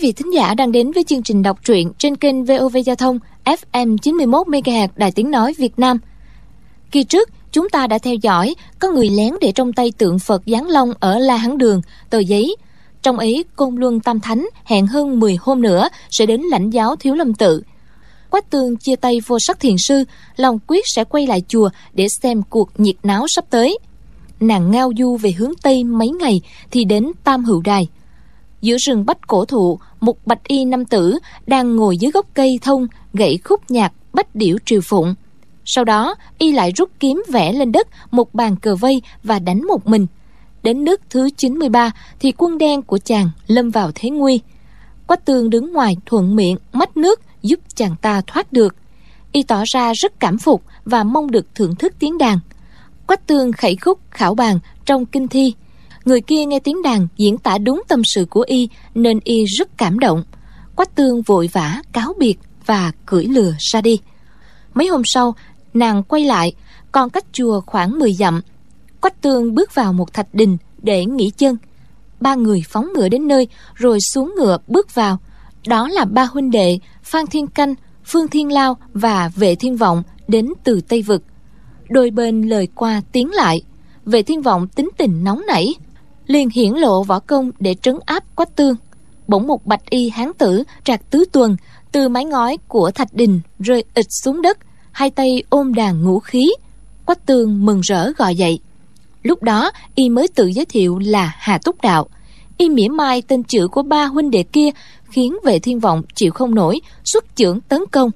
Quý vị thính giả đang đến với chương trình đọc truyện trên kênh VOV Giao thông FM 91 MHz Đài Tiếng nói Việt Nam. Kỳ trước, chúng ta đã theo dõi có người lén để trong tay tượng Phật Giáng Long ở La Hán Đường, tờ giấy. Trong ấy, Côn Luân Tam Thánh hẹn hơn 10 hôm nữa sẽ đến lãnh giáo Thiếu Lâm Tự. Quách Tương chia tay vô sắc thiền sư, lòng quyết sẽ quay lại chùa để xem cuộc nhiệt náo sắp tới. Nàng ngao du về hướng Tây mấy ngày thì đến Tam Hữu Đài – giữa rừng bách cổ thụ, một bạch y nam tử đang ngồi dưới gốc cây thông gậy khúc nhạc bách điểu triều phụng. Sau đó, y lại rút kiếm vẽ lên đất một bàn cờ vây và đánh một mình. Đến nước thứ 93 thì quân đen của chàng lâm vào thế nguy. Quách tương đứng ngoài thuận miệng, mách nước giúp chàng ta thoát được. Y tỏ ra rất cảm phục và mong được thưởng thức tiếng đàn. Quách tương khẩy khúc khảo bàn trong kinh thi người kia nghe tiếng đàn, diễn tả đúng tâm sự của y, nên y rất cảm động. Quách tương vội vã, cáo biệt và cưỡi lừa ra đi. Mấy hôm sau, nàng quay lại, còn cách chùa khoảng 10 dặm. Quách tương bước vào một thạch đình để nghỉ chân. Ba người phóng ngựa đến nơi, rồi xuống ngựa bước vào. Đó là ba huynh đệ, phan thiên canh, phương thiên lao và vệ thiên vọng đến từ tây vực. Đôi bên lời qua tiếng lại. Vệ thiên vọng tính tình nóng nảy liền hiển lộ võ công để trấn áp quách tương. Bỗng một bạch y hán tử, trạc tứ tuần, từ mái ngói của thạch đình rơi ịch xuống đất, hai tay ôm đàn ngũ khí. Quách tương mừng rỡ gọi dậy. Lúc đó, y mới tự giới thiệu là hà túc đạo. Y mỉa mai tên chữ của ba huynh đệ kia, khiến vệ thiên vọng chịu không nổi, xuất chưởng tấn công.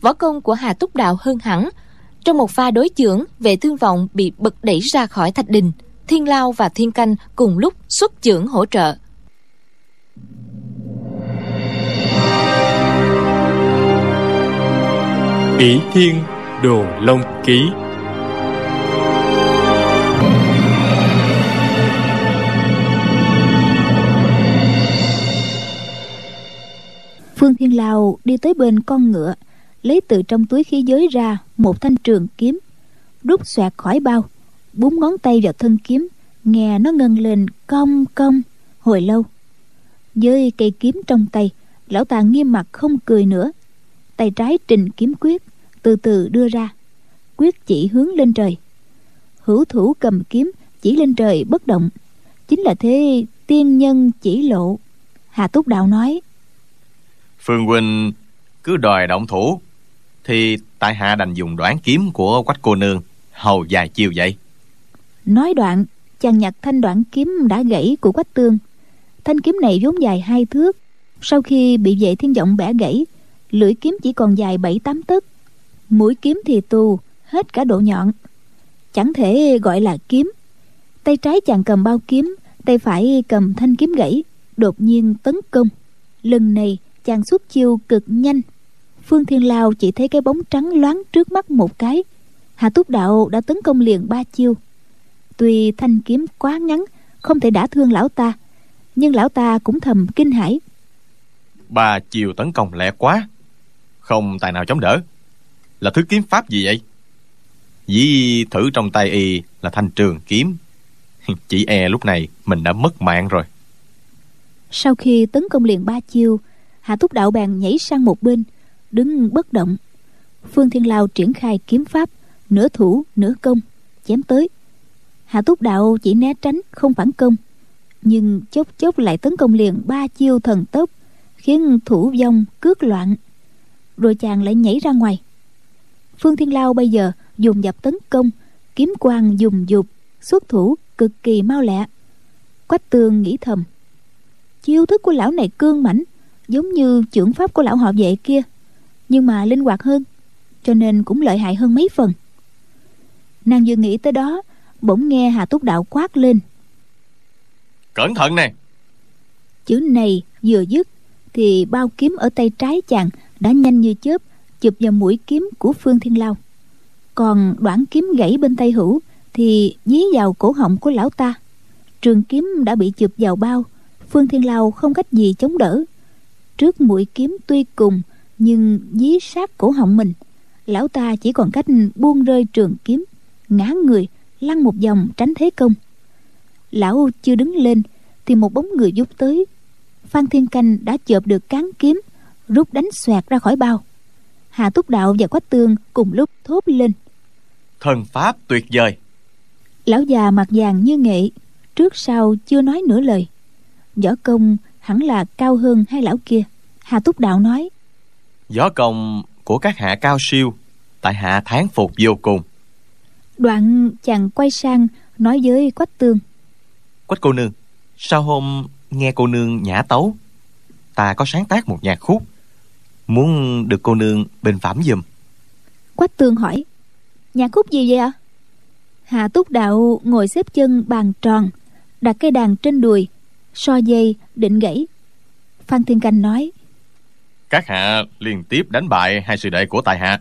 Võ công của hà túc đạo hơn hẳn. Trong một pha đối chưởng, vệ thương vọng bị bật đẩy ra khỏi thạch đình. Thiên Lao và Thiên Canh cùng lúc xuất chưởng hỗ trợ. Bỉ Thiên Đồ Long Ký Phương Thiên Lao đi tới bên con ngựa Lấy từ trong túi khí giới ra Một thanh trường kiếm Rút xoẹt khỏi bao búng ngón tay vào thân kiếm, nghe nó ngân lên cong cong hồi lâu. Với cây kiếm trong tay, lão ta nghiêm mặt không cười nữa. Tay trái trình kiếm quyết, từ từ đưa ra. Quyết chỉ hướng lên trời. Hữu thủ cầm kiếm, chỉ lên trời bất động. Chính là thế tiên nhân chỉ lộ. Hà túc đạo nói, phương huynh, cứ đòi động thủ, thì tại hạ đành dùng đoán kiếm của quách cô nương, hầu dài chiều vậy nói đoạn, chàng nhặt thanh đoạn kiếm đã gãy của quách tương. Thanh kiếm này vốn dài hai thước. Sau khi bị vệ thiên vọng bẻ gãy, lưỡi kiếm chỉ còn dài bảy tám tấc. Mũi kiếm thì tù, hết cả độ nhọn. Chẳng thể gọi là kiếm. Tay trái chàng cầm bao kiếm, tay phải cầm thanh kiếm gãy, đột nhiên tấn công. Lần này, chàng xuất chiêu cực nhanh. Phương thiên lao chỉ thấy cái bóng trắng loáng trước mắt một cái. Hà túc đạo đã tấn công liền ba chiêu tuy thanh kiếm quá ngắn không thể đả thương lão ta nhưng lão ta cũng thầm kinh hãi. Ba chiều tấn công lẹ quá không tài nào chống đỡ. Là thứ kiếm pháp gì vậy? Dĩ thử trong tay y là thanh trường kiếm. Chỉ e lúc này mình đã mất mạng rồi. Sau khi tấn công liền ba chiêu hạ túc đạo bèn nhảy sang một bên đứng bất động. Phương thiên lao triển khai kiếm pháp nửa thủ nửa công chém tới hạ túc đạo chỉ né tránh, không phản công. Nhưng chốc chốc lại tấn công liền ba chiêu thần tốc, khiến thủ vong cước loạn. Rồi chàng lại nhảy ra ngoài. Phương thiên lao bây giờ dùng dập tấn công, kiếm quang dùng dục, xuất thủ cực kỳ mau lẹ. Quách tường nghĩ thầm, chiêu thức của lão này cương mãnh, giống như trưởng pháp của lão họ vệ kia, nhưng mà linh hoạt hơn, cho nên cũng lợi hại hơn mấy phần. Nàng vừa nghĩ tới đó bỗng nghe hà túc đạo quát lên. Cẩn thận nè. Chữ này vừa dứt thì bao kiếm ở tay trái chàng đã nhanh như chớp chụp vào mũi kiếm của phương thiên lao. Còn đoạn kiếm gãy bên tay hữu thì dí vào cổ họng của lão ta. Trường kiếm đã bị chụp vào bao phương thiên lao không cách gì chống đỡ. Trước mũi kiếm tuy cùng nhưng dí sát cổ họng mình lão ta chỉ còn cách buông rơi trường kiếm ngã người lăn một vòng tránh thế công. Lão chưa đứng lên thì một bóng người giúp tới. Phan thiên canh đã chộp được cán kiếm rút đánh xoẹt ra khỏi bao. Hà túc đạo và quách tương cùng lúc thốt lên. Thần pháp tuyệt vời. Lão già mặt vàng như nghệ trước sau chưa nói nửa lời. Võ công hẳn là cao hơn hai lão kia. Hà túc đạo nói. Võ công của các hạ cao siêu tại hạ thán phục vô cùng đoạn chàng quay sang nói với quách tương quách cô nương sao hôm nghe cô nương nhã tấu? Ta có sáng tác một nhạc khúc. Muốn được cô nương bình phẩm giùm. Quách tương hỏi nhạc khúc gì vậy ạ? Hà túc đạo ngồi xếp chân bàn tròn đặt cây đàn trên đùi so dây định gãy. Phan thiên canh nói các hạ liên tiếp đánh bại hai sư đệ của tài hạ.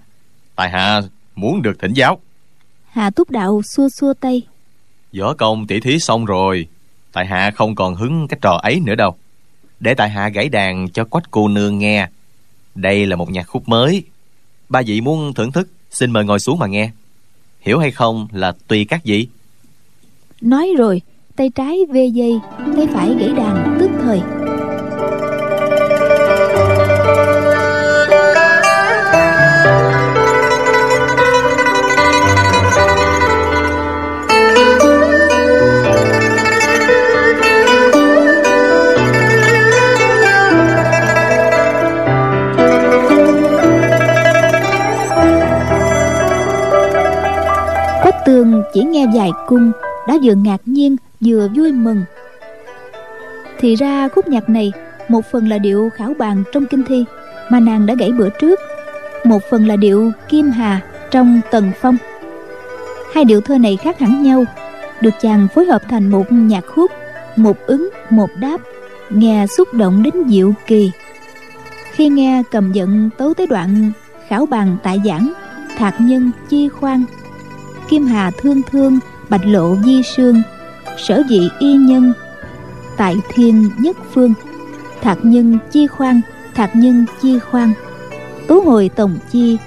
Tài hạ muốn được thỉnh giáo hà túc đạo xua xua tay. Võ công tỉ thí xong rồi tại hạ không còn hứng cái trò ấy nữa đâu. Để tại hạ gãy đàn cho quách cô nương nghe. Đây là một nhạc khúc mới. Ba vị muốn thưởng thức xin mời ngồi xuống mà nghe. Hiểu hay không là tùy các vị. Nói rồi tay trái vê dây tay phải gãy đàn tức thời nghe dài cung, đã vừa ngạc nhiên, vừa vui mừng. Thì ra khúc nhạc này, một phần là điệu khảo bàn trong kinh thi, mà nàng đã gãy bữa trước. Một phần là điệu kim hà trong tần phong. Hai điệu thơ này khác hẳn nhau, được chàng phối hợp thành một nhạc khúc, một ứng, một đáp, nghe xúc động đến diệu kỳ. Khi nghe cầm giận tấu tới đoạn khảo bàn tại giảng, thạc nhân chi khoan kim hà thương thương, bạch lộ di sương, sở dị y nhân, tại thiên nhất phương, thạc nhân chi khoan, thạc nhân chi khoan, tố hồi tổng chi,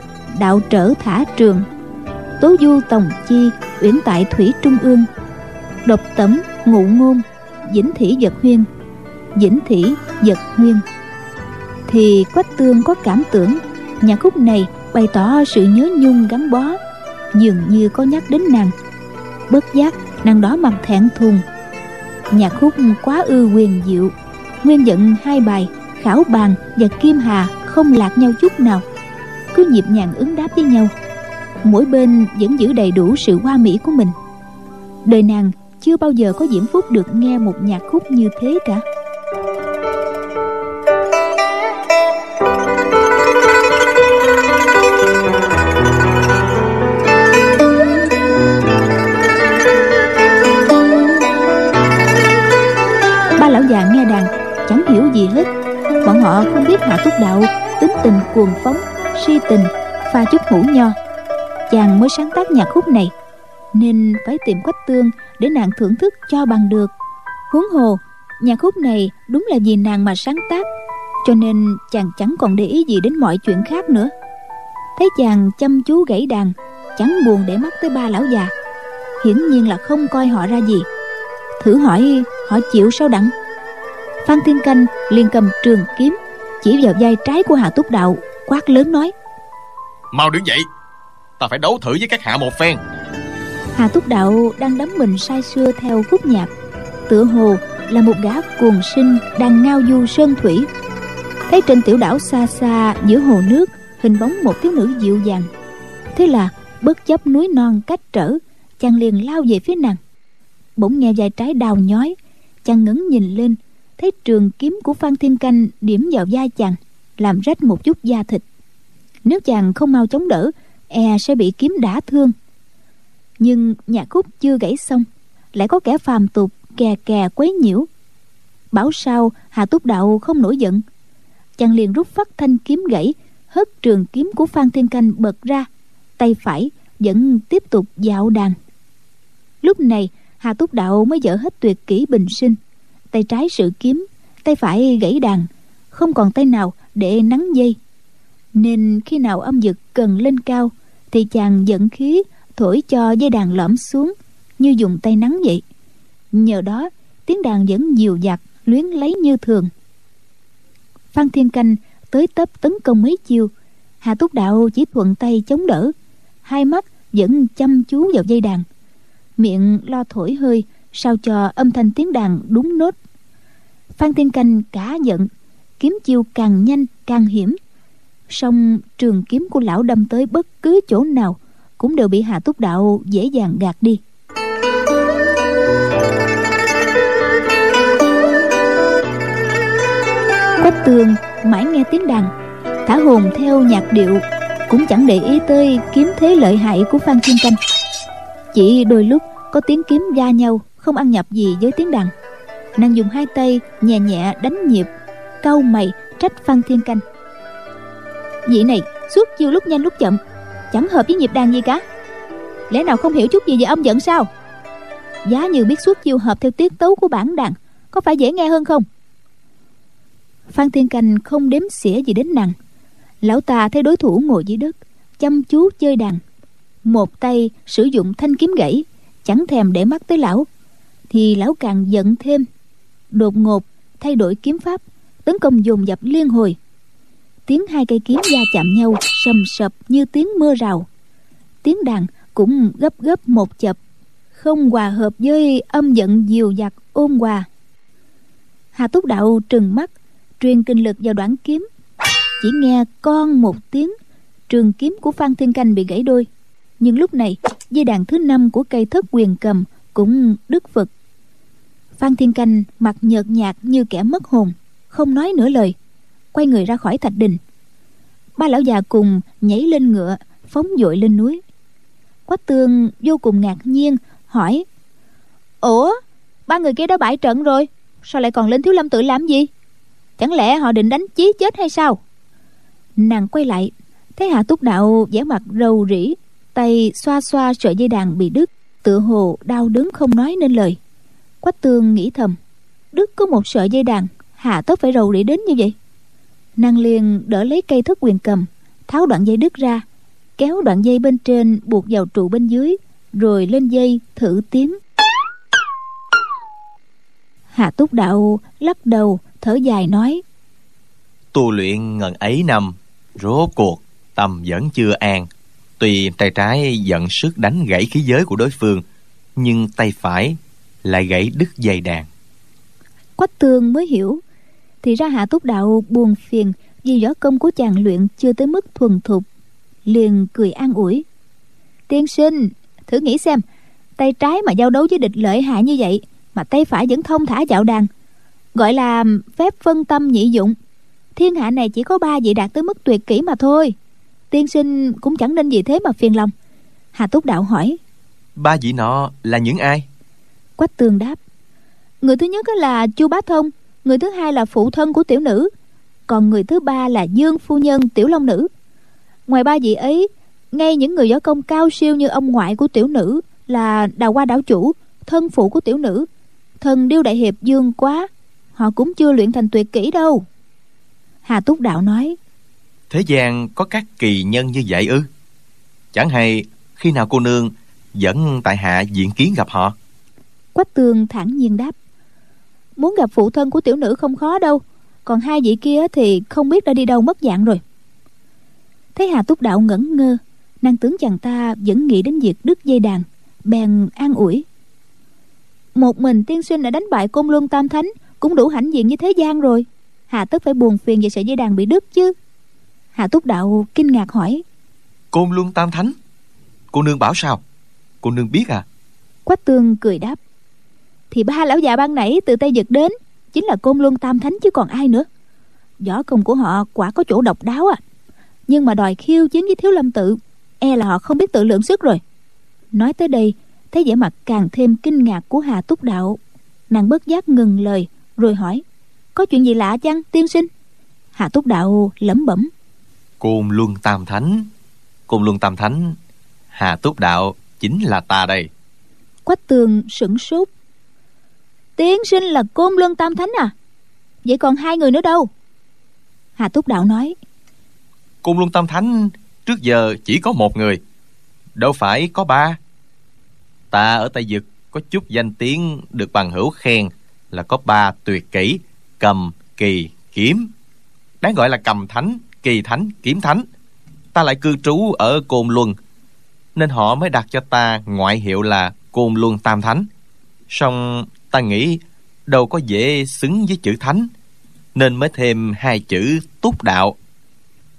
đạo trở thả trường, tố du tổng chi, uyển tại thủy trung ương, độc tẩm ngụ ngôn dĩnh thủy vật huyên dĩnh thủy vật huyên thì quách tương có cảm tưởng nhà khúc này bày tỏ sự nhớ nhung gắn bó dường như có nhắc đến nàng. Bất giác, nàng đó mặt thẹn thùng. Nhạc khúc quá ư quyền diệu, nguyên giận hai bài khảo bàn và kim hà không lạc nhau chút nào. Cứ nhịp nhàng ứng đáp với nhau. Mỗi bên vẫn giữ đầy đủ sự hoa mỹ của mình. Đời nàng chưa bao giờ có diễm phúc được nghe một nhạc khúc như thế cả. Túc đạo, tính tình cuồng phóng, si tình, pha chút hủ nho. Chàng mới sáng tác nhạc khúc này, nên phải tìm quách tương để nàng thưởng thức cho bằng được. Huống hồ, nhạc khúc này đúng là vì nàng mà sáng tác, cho nên chàng chẳng còn để ý gì đến mọi chuyện khác nữa. Thấy chàng chăm chú gãy đàn, chẳng buồn để mắt tới ba lão già. Hiển nhiên là không coi họ ra gì. Thử hỏi, họ chịu sao đặng? Phan thiên canh liền cầm trường kiếm chỉ vào vai trái của hà túc đạo quát lớn nói. Mau đứng dậy ta phải đấu thử với các hạ một phen. Hà túc đạo đang đắm mình say sưa theo khúc nhạc. Tựa hồ là một gã cuồng sinh đang ngao du sơn thủy. Thấy trên tiểu đảo xa xa giữa hồ nước hình bóng một thiếu nữ dịu dàng. Thế là bất chấp núi non cách trở chàng liền lao về phía nàng. Bỗng nghe vai trái đào nhói chàng ngẩng nhìn lên thấy trường kiếm của phan thiên canh điểm vào da chàng, làm rách một chút da thịt. Nếu chàng không mau chống đỡ e sẽ bị kiếm đả thương. Nhưng nhạc khúc chưa gãy xong, lại có kẻ phàm tục kè kè quấy nhiễu. Bảo sao hà túc đạo không nổi giận. Chàng liền rút phát thanh kiếm gãy, hất trường kiếm của phan thiên canh bật ra, tay phải vẫn tiếp tục dạo đàn. Lúc này, hà túc đạo mới dở hết tuyệt kỹ bình sinh tay trái sự kiếm, tay phải gãy đàn, không còn tay nào để nắn dây. Nên khi nào âm dực cần lên cao, thì chàng dẫn khí thổi cho dây đàn lõm xuống, như dùng tay nắng vậy. Nhờ đó, tiếng đàn vẫn dịu dặt luyến lấy như thường. Phan thiên canh tới tấp tấn công mấy chiêu, hà túc đạo chỉ thuận tay chống đỡ, hai mắt vẫn chăm chú vào dây đàn. Miệng lo thổi hơi, sao cho âm thanh tiếng đàn đúng nốt phan thiên canh cả giận, kiếm chiêu càng nhanh càng hiểm. Song trường kiếm của lão đâm tới bất cứ chỗ nào cũng đều bị hà túc đạo dễ dàng gạt đi. Quách tường mãi nghe tiếng đàn, thả hồn theo nhạc điệu, cũng chẳng để ý tới kiếm thế lợi hại của phan thiên canh. Chỉ đôi lúc có tiếng kiếm va nhau, không ăn nhập gì với tiếng đàn nàng dùng hai tay nhẹ nhẹ đánh nhịp, cau mày, trách phan thiên canh. Vị này suốt chiêu lúc nhanh lúc chậm, chẳng hợp với nhịp đàn gì cả. Lẽ nào không hiểu chút gì về âm giận sao? Giá như biết suốt chiêu hợp theo tiết tấu của bản đàn, có phải dễ nghe hơn không? Phan thiên canh không đếm xỉa gì đến nàng. Lão ta thấy đối thủ ngồi dưới đất, chăm chú chơi đàn. Một tay sử dụng thanh kiếm gãy, chẳng thèm để mắt tới lão, thì lão càng giận thêm đột ngột thay đổi kiếm pháp, tấn công dồn dập liên hồi. Tiếng hai cây kiếm va chạm nhau sầm sập như tiếng mưa rào. Tiếng đàn cũng gấp gấp một chập, không hòa hợp với âm giận dìu dặt ôn hòa. Hà túc đạo trừng mắt, truyền kinh lực vào đoạn kiếm. Chỉ nghe con một tiếng, trường kiếm của phan thiên canh bị gãy đôi. Nhưng lúc này, dây đàn thứ năm của cây thất quyền cầm cũng đứt vực phan thiên canh mặt nhợt nhạt như kẻ mất hồn, không nói nửa lời, quay người ra khỏi thạch đình. Ba lão già cùng nhảy lên ngựa, phóng dội lên núi. Quách tương vô cùng ngạc nhiên, hỏi, ủa, ba người kia đã bại trận rồi, sao lại còn lên thiếu lâm tự làm gì? Chẳng lẽ họ định đánh chí chết hay sao? Nàng quay lại, thấy hạ túc đạo vẻ mặt rầu rĩ, tay xoa xoa sợi dây đàn bị đứt, tựa hồ đau đớn không nói nên lời quách tương nghĩ thầm, Đức có một sợi dây đàn, hạ tất phải rầu rĩ đến như vậy. Năng liền đỡ lấy cây thất quyền cầm, tháo đoạn dây đứt ra, kéo đoạn dây bên trên buộc vào trụ bên dưới, rồi lên dây thử tiếng hạ túc đạo lắc đầu, thở dài nói, tu luyện ngần ấy năm, rốt cuộc tâm vẫn chưa an. Tuy tay trái giận sức đánh gãy khí giới của đối phương, nhưng tay phải lại gãy đứt dây đàn. Quách tương mới hiểu thì ra hạ túc đạo buồn phiền vì võ công của chàng luyện chưa tới mức thuần thục liền cười an ủi. Tiên sinh thử nghĩ xem tay trái mà giao đấu với địch lợi hại như vậy mà tay phải vẫn thông thả dạo đàn gọi là phép phân tâm nhị dụng. Thiên hạ này chỉ có ba vị đạt tới mức tuyệt kỹ mà thôi. Tiên sinh cũng chẳng nên gì thế mà phiền lòng. Hà túc đạo hỏi ba vị nọ là những ai quách tường đáp. Người thứ nhất là chu bá thông, người thứ hai là phụ thân của tiểu nữ, còn người thứ ba là dương phu nhân, tiểu long nữ. Ngoài ba vị ấy, ngay những người võ công cao siêu như ông ngoại của tiểu nữ là đào hoa đảo chủ, thân phụ của tiểu nữ thần điêu đại hiệp dương quá, họ cũng chưa luyện thành tuyệt kỹ đâu. Hà túc đạo nói. Thế gian có các kỳ nhân như vậy ư? Chẳng hay khi nào cô nương dẫn tại hạ diện kiến gặp họ? Quách tường thản nhiên đáp. Muốn gặp phụ thân của tiểu nữ không khó đâu còn hai vị kia thì không biết đã đi đâu mất dạng rồi. Thấy hà túc đạo ngẩn ngơ nàng tướng chàng ta vẫn nghĩ đến việc đứt dây đàn bèn an ủi. Một mình tiên sinh đã đánh bại côn luân tam thánh cũng đủ hãnh diện như thế gian rồi. Hà tất phải buồn phiền về sợi dây đàn bị đứt chứ. Hà túc đạo kinh ngạc hỏi. Côn luân tam thánh? Cô nương bảo sao? Cô nương biết à? Quách tương cười đáp thì ba lão già ban nãy từ tây giật đến chính là côn luân tam thánh chứ còn ai nữa. Võ công của họ quả có chỗ độc đáo à. Nhưng mà đòi khiêu chiến với thiếu lâm tự e là họ không biết tự lượng sức rồi. Nói tới đây thấy vẻ mặt càng thêm kinh ngạc của hà túc đạo. Nàng bất giác ngừng lời rồi hỏi có chuyện gì lạ chăng tiên sinh? Hà túc đạo lẩm bẩm côn luân tam thánh côn luân tam thánh hà túc đạo chính là ta đây. Quách tường sửng sốt tiên sinh là côn luân tam thánh à? Vậy còn hai người nữa đâu? Hà túc đạo nói. Côn luân tam thánh, trước giờ chỉ có một người. Đâu phải có ba. Ta ở tây dực có chút danh tiếng được bằng hữu khen là có ba tuyệt kỹ, cầm, kỳ, kiếm. Đáng gọi là cầm thánh, kỳ thánh, kiếm thánh. Ta lại cư trú ở côn luân, nên họ mới đặt cho ta ngoại hiệu là côn luân tam thánh. Song ta nghĩ đâu có dễ xứng với chữ thánh, nên mới thêm hai chữ túc đạo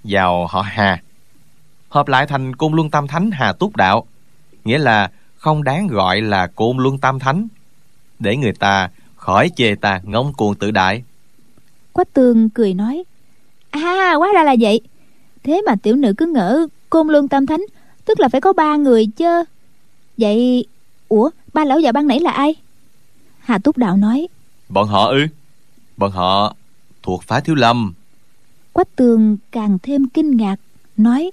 vào họ hà. Hợp lại thành côn luân tam thánh hà túc đạo, nghĩa là không đáng gọi là côn luân tam thánh, để người ta khỏi chê ta ngông cuồng tự đại. Quách tương cười nói à hóa ra là vậy. Thế mà tiểu nữ cứ ngỡ côn luân tam thánh, tức là phải có ba người chứ vậy, ủa, ba lão già ban nãy là ai? Hà túc đạo nói. Bọn họ ư? Bọn họ thuộc phái thiếu lâm. Quách tường càng thêm kinh ngạc nói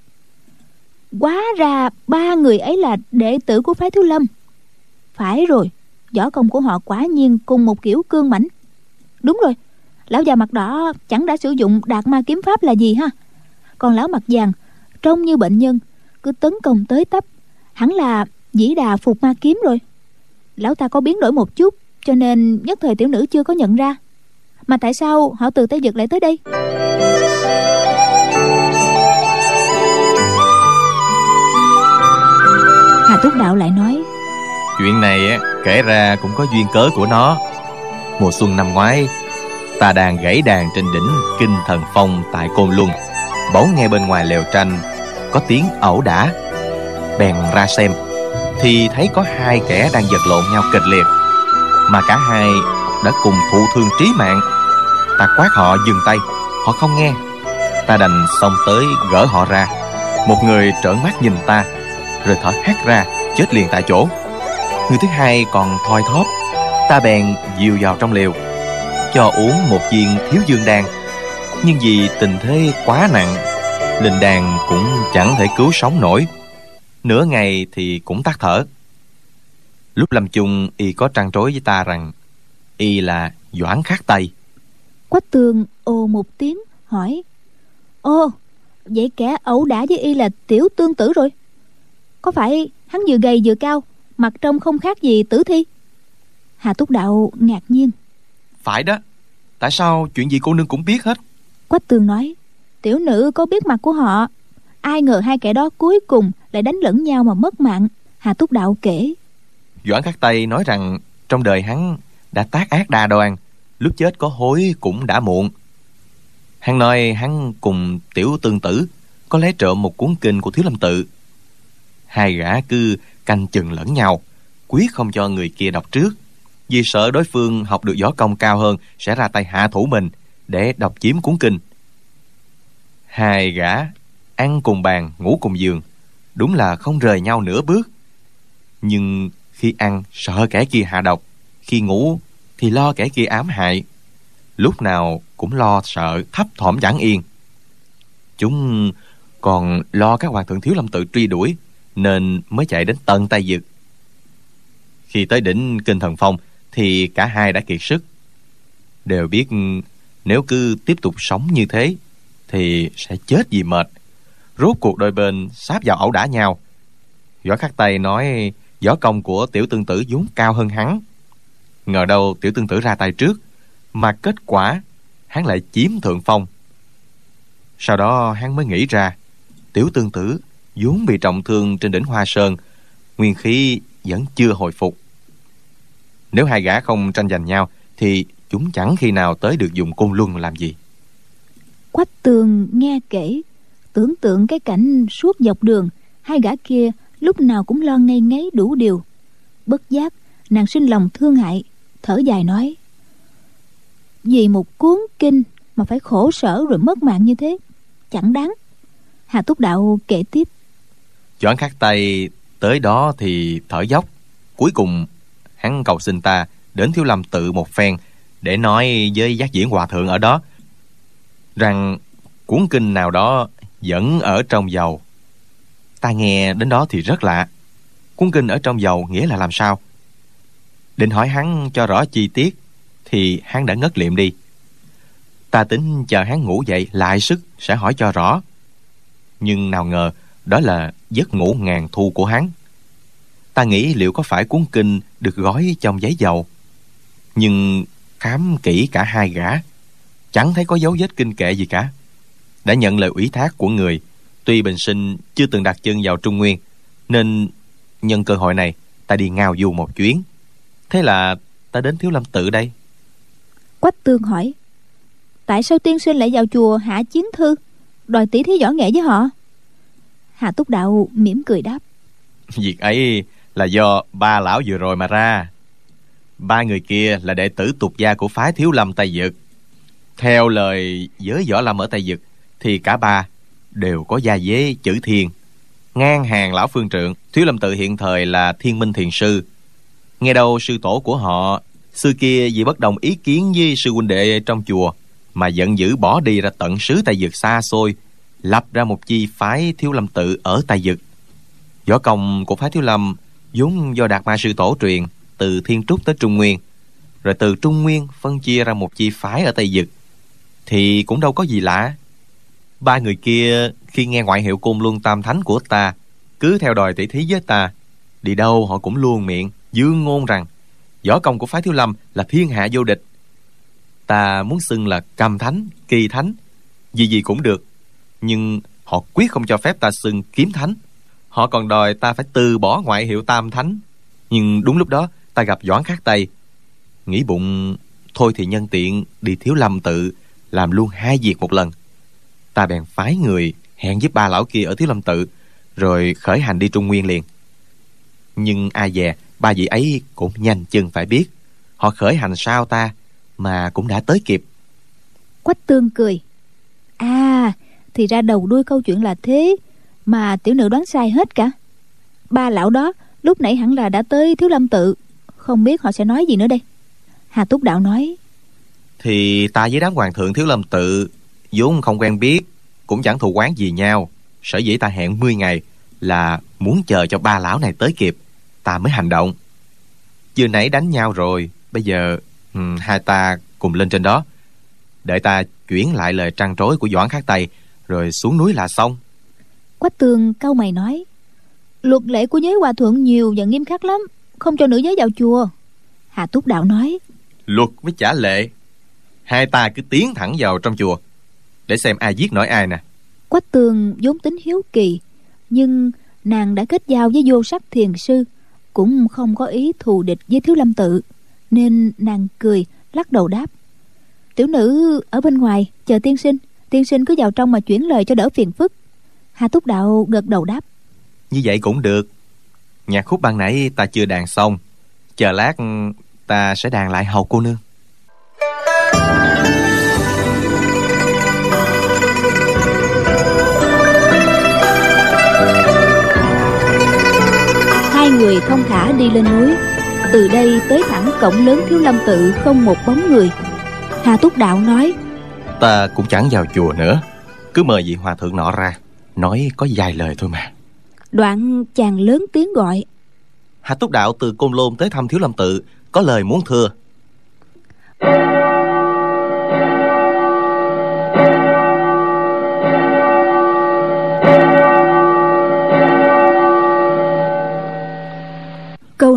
quá ra ba người ấy là đệ tử của phái thiếu lâm. Phải rồi võ công của họ quả nhiên cùng một kiểu cương mãnh. Đúng rồi lão già mặt đỏ chẳng đã sử dụng đạt ma kiếm pháp là gì ha? Còn lão mặt vàng trông như bệnh nhân cứ tấn công tới tấp hẳn là dĩ đà phục ma kiếm rồi. Lão ta có biến đổi một chút cho nên nhất thời tiểu nữ chưa có nhận ra. Mà tại sao họ từ tây dực lại tới đây? Hà túc đạo lại nói, chuyện này kể ra cũng có duyên cớ của nó. Mùa xuân năm ngoái, ta đang gãy đàn trên đỉnh kinh thần phong tại côn luân. Bỗng nghe bên ngoài lều tranh, có tiếng ẩu đả. Bèn ra xem, thì thấy có hai kẻ đang giật lộn nhau kịch liệt mà cả hai đã cùng thụ thương trí mạng. Ta quát họ dừng tay, họ không nghe. Ta đành xông tới gỡ họ ra. Một người trợn mắt nhìn ta, rồi thở hắt ra, chết liền tại chỗ. Người thứ hai còn thoi thóp, ta bèn dìu vào trong liều cho uống một viên thiếu dương đan. Nhưng vì tình thế quá nặng, linh đan cũng chẳng thể cứu sống nổi. Nửa ngày thì cũng tắt thở lúc lâm chung y có trăn trối với ta rằng y là doãn khắc tây. Quách tường ồ một tiếng hỏi ô vậy kẻ ẩu đả với y là tiểu tương tử rồi? Có phải hắn vừa gầy vừa cao mặt trông không khác gì tử thi? Hà túc đạo ngạc nhiên phải đó tại sao chuyện gì cô nương cũng biết hết? Quách tường nói tiểu nữ có biết mặt của họ ai ngờ hai kẻ đó cuối cùng lại đánh lẫn nhau mà mất mạng. Hà túc đạo kể doãn khắc tây nói rằng trong đời hắn đã tác ác đa đoan, lúc chết có hối cũng đã muộn. Hắn nói hắn cùng tiểu tương tử có lấy trộm một cuốn kinh của thiếu lâm tự. Hai gã cứ canh chừng lẫn nhau quyết không cho người kia đọc trước, vì sợ đối phương học được võ công cao hơn sẽ ra tay hạ thủ mình để đọc chiếm cuốn kinh. Hai gã ăn cùng bàn, ngủ cùng giường, đúng là không rời nhau nửa bước. Nhưng khi ăn, sợ kẻ kia hạ độc. Khi ngủ, thì lo kẻ kia ám hại. Lúc nào cũng lo, sợ, thấp thỏm chẳng yên. Chúng còn lo các hoàng thượng thiếu lâm tự truy đuổi, nên mới chạy đến tận tay dực khi tới đỉnh kinh thần phong, thì cả hai đã kiệt sức. Đều biết nếu cứ tiếp tục sống như thế, thì sẽ chết vì mệt. Rốt cuộc đôi bên sáp vào ẩu đả nhau. Võ khắc tây nói võ công của tiểu tương tử vốn cao hơn hắn. Ngờ đâu tiểu tương tử ra tay trước, mà kết quả hắn lại chiếm thượng phong. Sau đó hắn mới nghĩ ra, tiểu tương tử vốn bị trọng thương trên đỉnh hoa sơn, nguyên khí vẫn chưa hồi phục. Nếu hai gã không tranh giành nhau, thì chúng chẳng khi nào tới được dùng côn luân làm gì. Quách tường nghe kể, tưởng tượng cái cảnh suốt dọc đường, hai gã kia lúc nào cũng lo ngay ngáy đủ điều. Bất giác, nàng sinh lòng thương hại, thở dài nói, vì một cuốn kinh mà phải khổ sở rồi mất mạng như thế, chẳng đáng. Hà túc đạo kể tiếp doãn khắc tay, tới đó thì thở dốc. Cuối cùng, hắn cầu xin ta đến thiếu lâm tự một phen để nói với giác diễn hòa thượng ở đó rằng cuốn kinh nào đó vẫn ở trong dầu ta nghe đến đó thì rất lạ. Cuốn kinh ở trong dầu nghĩa là làm sao? Định hỏi hắn cho rõ chi tiết thì hắn đã ngất liệm đi. Ta tính chờ hắn ngủ dậy lại sức sẽ hỏi cho rõ. Nhưng nào ngờ đó là giấc ngủ ngàn thu của hắn. Ta nghĩ liệu có phải cuốn kinh được gói trong giấy dầu? Nhưng khám kỹ cả hai gã, chẳng thấy có dấu vết kinh kệ gì cả. Đã nhận lời ủy thác của người tuy bình sinh chưa từng đặt chân vào trung nguyên nên nhân cơ hội này ta đi ngao du một chuyến. Thế là ta đến thiếu lâm tự đây. Quách tương hỏi tại sao tiên sinh lại vào chùa hạ chiến thư đòi tỷ thí võ nghệ với họ? Hà túc đạo mỉm cười đáp việc ấy là do ba lão vừa rồi mà ra. Ba người kia là đệ tử tục gia của phái thiếu lâm tây dực theo lời giới võ lâm ở tây dực thì cả ba đều có gia dế chữ thiên. Ngang hàng lão phương trượng thiếu lâm tự hiện thời là thiên minh thiền sư. Nghe đâu sư tổ của họ, xưa kia vì bất đồng ý kiến với sư huynh đệ trong chùa, mà giận dữ bỏ đi ra tận xứ tây dực xa xôi, lập ra một chi phái thiếu lâm tự ở tây dực võ công của phái thiếu lâm vốn do đạt ma sư tổ truyền từ thiên trúc tới trung nguyên, rồi từ trung nguyên phân chia ra một chi phái ở tây dực thì cũng đâu có gì lạ ba người kia khi nghe ngoại hiệu côn luân tam thánh của ta, cứ theo đòi tỷ thí với ta. Đi đâu họ cũng luôn miệng, dương ngôn rằng, võ công của phái thiếu lâm là thiên hạ vô địch. Ta muốn xưng là cầm thánh, kỳ thánh, gì gì cũng được, nhưng họ quyết không cho phép ta xưng kiếm thánh. Họ còn đòi ta phải từ bỏ ngoại hiệu tam thánh. Nhưng đúng lúc đó, ta gặp doãn khắc tây. Nghĩ bụng, thôi thì nhân tiện đi thiếu lâm tự, làm luôn hai việc một lần ta bèn phái người hẹn giúp ba lão kia ở thiếu lâm tự rồi khởi hành đi trung nguyên liền. Nhưng ai dè ba vị ấy cũng nhanh chân phải biết họ khởi hành sao ta mà cũng đã tới kịp. Quách tương cười. À thì ra đầu đuôi câu chuyện là thế mà tiểu nữ đoán sai hết cả. Ba lão đó lúc nãy hẳn là đã tới thiếu lâm tự không biết họ sẽ nói gì nữa đây. Hà túc đạo nói thì ta với đám hoàng thượng thiếu lâm tự vốn không quen biết cũng chẳng thù quán gì nhau. Sở dĩ ta hẹn 10 ngày là muốn chờ cho ba lão này tới kịp ta mới hành động. Vừa nãy đánh nhau rồi bây giờ um, hai ta cùng lên trên đó. Để ta chuyển lại lời trăn trối của doãn khắc tây rồi xuống núi là xong. Quách tường câu mày nói luật lệ của giới hòa thượng nhiều và nghiêm khắc lắm không cho nữ giới vào chùa. Hà túc đạo nói luật với trả lệ. Hai ta cứ tiến thẳng vào trong chùa để xem ai giết nổi ai nè. Quách tường vốn tính hiếu kỳ nhưng nàng đã kết giao với vô sắc thiền sư cũng không có ý thù địch với thiếu lâm tự nên nàng cười lắc đầu đáp. Tiểu nữ ở bên ngoài chờ tiên sinh tiên sinh cứ vào trong mà chuyển lời cho đỡ phiền phức. Hà túc đạo gật đầu đáp. Như vậy cũng được. Nhạc khúc ban nãy ta chưa đàn xong chờ lát ta sẽ đàn lại hầu cô nương hai người thông thả đi lên núi. Từ đây tới thẳng cổng lớn thiếu lâm tự không một bóng người. Hà túc đạo nói ta cũng chẳng vào chùa nữa. Cứ mời vị hòa thượng nọ ra. Nói có vài lời thôi mà. Đoạn chàng lớn tiếng gọi hà túc đạo từ côn lôn tới thăm thiếu lâm tự có lời muốn thưa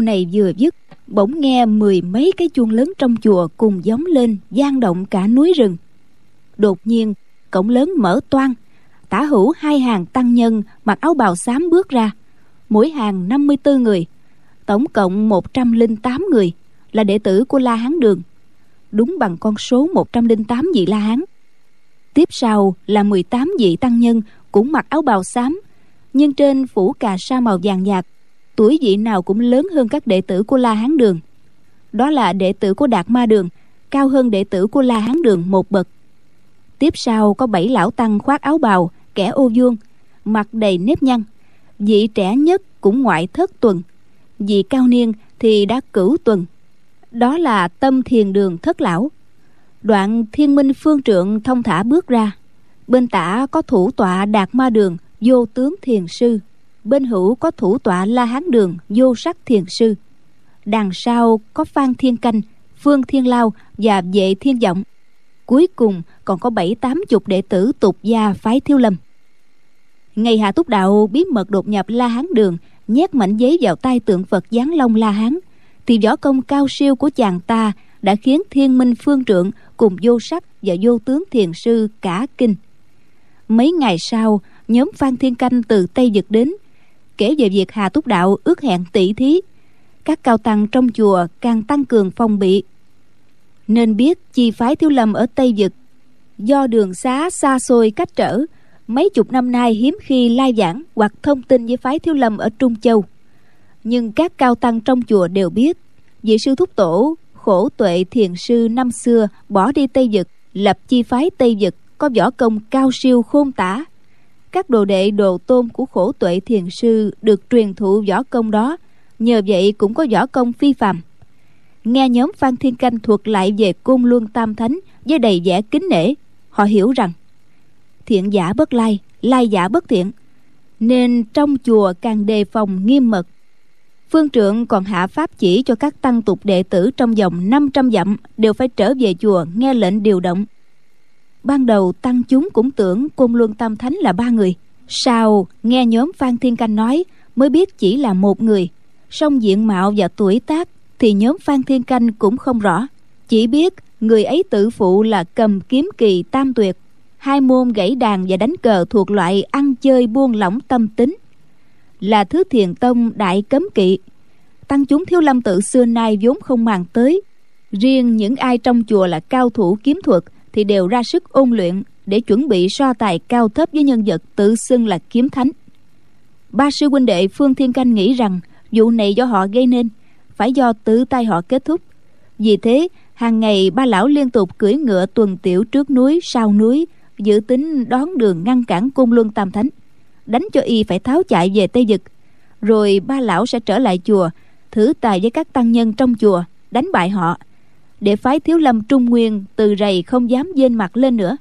này vừa dứt, bỗng nghe mười mấy cái chuông lớn trong chùa cùng gióng lên gian động cả núi rừng. Đột nhiên, cổng lớn mở toang, tả hữu hai hàng tăng nhân mặc áo bào xám bước ra, mỗi hàng 54 người, tổng cộng 108 người, là đệ tử của La Hán Đường, đúng bằng con số 108 vị La Hán. Tiếp sau là 18 vị tăng nhân cũng mặc áo bào xám, nhưng trên phủ cà sa màu vàng nhạt tuổi vị nào cũng lớn hơn các đệ tử của La Hán Đường. Đó là đệ tử của Đạt Ma Đường, cao hơn đệ tử của La Hán Đường một bậc. Tiếp sau có bảy lão tăng khoác áo bào, kẻ ô vuông, mặt đầy nếp nhăn. Vị trẻ nhất cũng ngoại thất tuần, vị cao niên thì đã cửu tuần. Đó là tâm thiền đường thất lão. Đoạn thiên minh phương trượng thông thả bước ra. Bên tả có thủ tọa đạt ma đường, vô tướng thiền sư bên hữu có thủ tọa la hán đường, vô sắc thiền sư. Đằng sau có phan thiên canh, phương thiên lao và vệ thiên vọng. Cuối cùng còn có bảy tám chục đệ tử tục gia phái thiếu lâm. Ngày hạ túc đạo bí mật đột nhập la hán đường, nhét mảnh giấy vào tay tượng phật giáng long la hán, thì võ công cao siêu của chàng ta đã khiến thiên minh phương trượng cùng vô sắc và vô tướng thiền sư cả kinh. Mấy ngày sau, nhóm phan thiên canh từ tây dực đến kể về việc hà túc đạo ước hẹn tỷ thí. Các cao tăng trong chùa càng tăng cường phòng bị. Nên biết chi phái thiếu lâm ở tây dực do đường xá xa xôi cách trở, mấy chục năm nay hiếm khi lai giảng hoặc thông tin với phái thiếu lâm ở trung châu. Nhưng các cao tăng trong chùa đều biết, vị sư thúc tổ, khổ tuệ thiền sư năm xưa bỏ đi tây dực lập chi phái tây dực có võ công cao siêu khôn tả các đồ đệ đồ tôn của khổ tuệ thiền sư được truyền thụ võ công đó. Nhờ vậy cũng có võ công phi phàm. Nghe nhóm phan thiên canh thuật lại về côn luân tam thánh với đầy vẻ kính nể, họ hiểu rằng, thiện giả bất lai lai giả bất thiện, nên trong chùa càng đề phòng nghiêm mật. Phương trượng còn hạ pháp chỉ cho các tăng tục đệ tử trong vòng 500 dặm đều phải trở về chùa nghe lệnh điều động ban đầu tăng chúng cũng tưởng côn luân tam thánh là ba người. Sau, nghe nhóm phan thiên canh nói, mới biết chỉ là một người. Song diện mạo và tuổi tác thì nhóm phan thiên canh cũng không rõ. Chỉ biết người ấy tự phụ là cầm kiếm kỳ tam tuyệt, hai môn gãy đàn và đánh cờ thuộc loại ăn chơi buông lỏng tâm tính. Là thứ thiền tông đại cấm kỵ. Tăng chúng thiếu lâm tự xưa nay vốn không màng tới. Riêng những ai trong chùa là cao thủ kiếm thuật thì đều ra sức ôn luyện để chuẩn bị so tài cao thấp với nhân vật tự xưng là kiếm thánh. Ba sư huynh đệ phương thiên canh nghĩ rằng vụ này do họ gây nên, phải do tự tay họ kết thúc. Vì thế, hàng ngày ba lão liên tục cưỡi ngựa tuần tiểu trước núi, sau núi, dự tính đón đường ngăn cản cung luân tam thánh, đánh cho y phải tháo chạy về tây dực rồi ba lão sẽ trở lại chùa, thử tài với các tăng nhân trong chùa, đánh bại họ để phái thiếu lâm trung nguyên từ rầy không dám dên mặt lên nữa.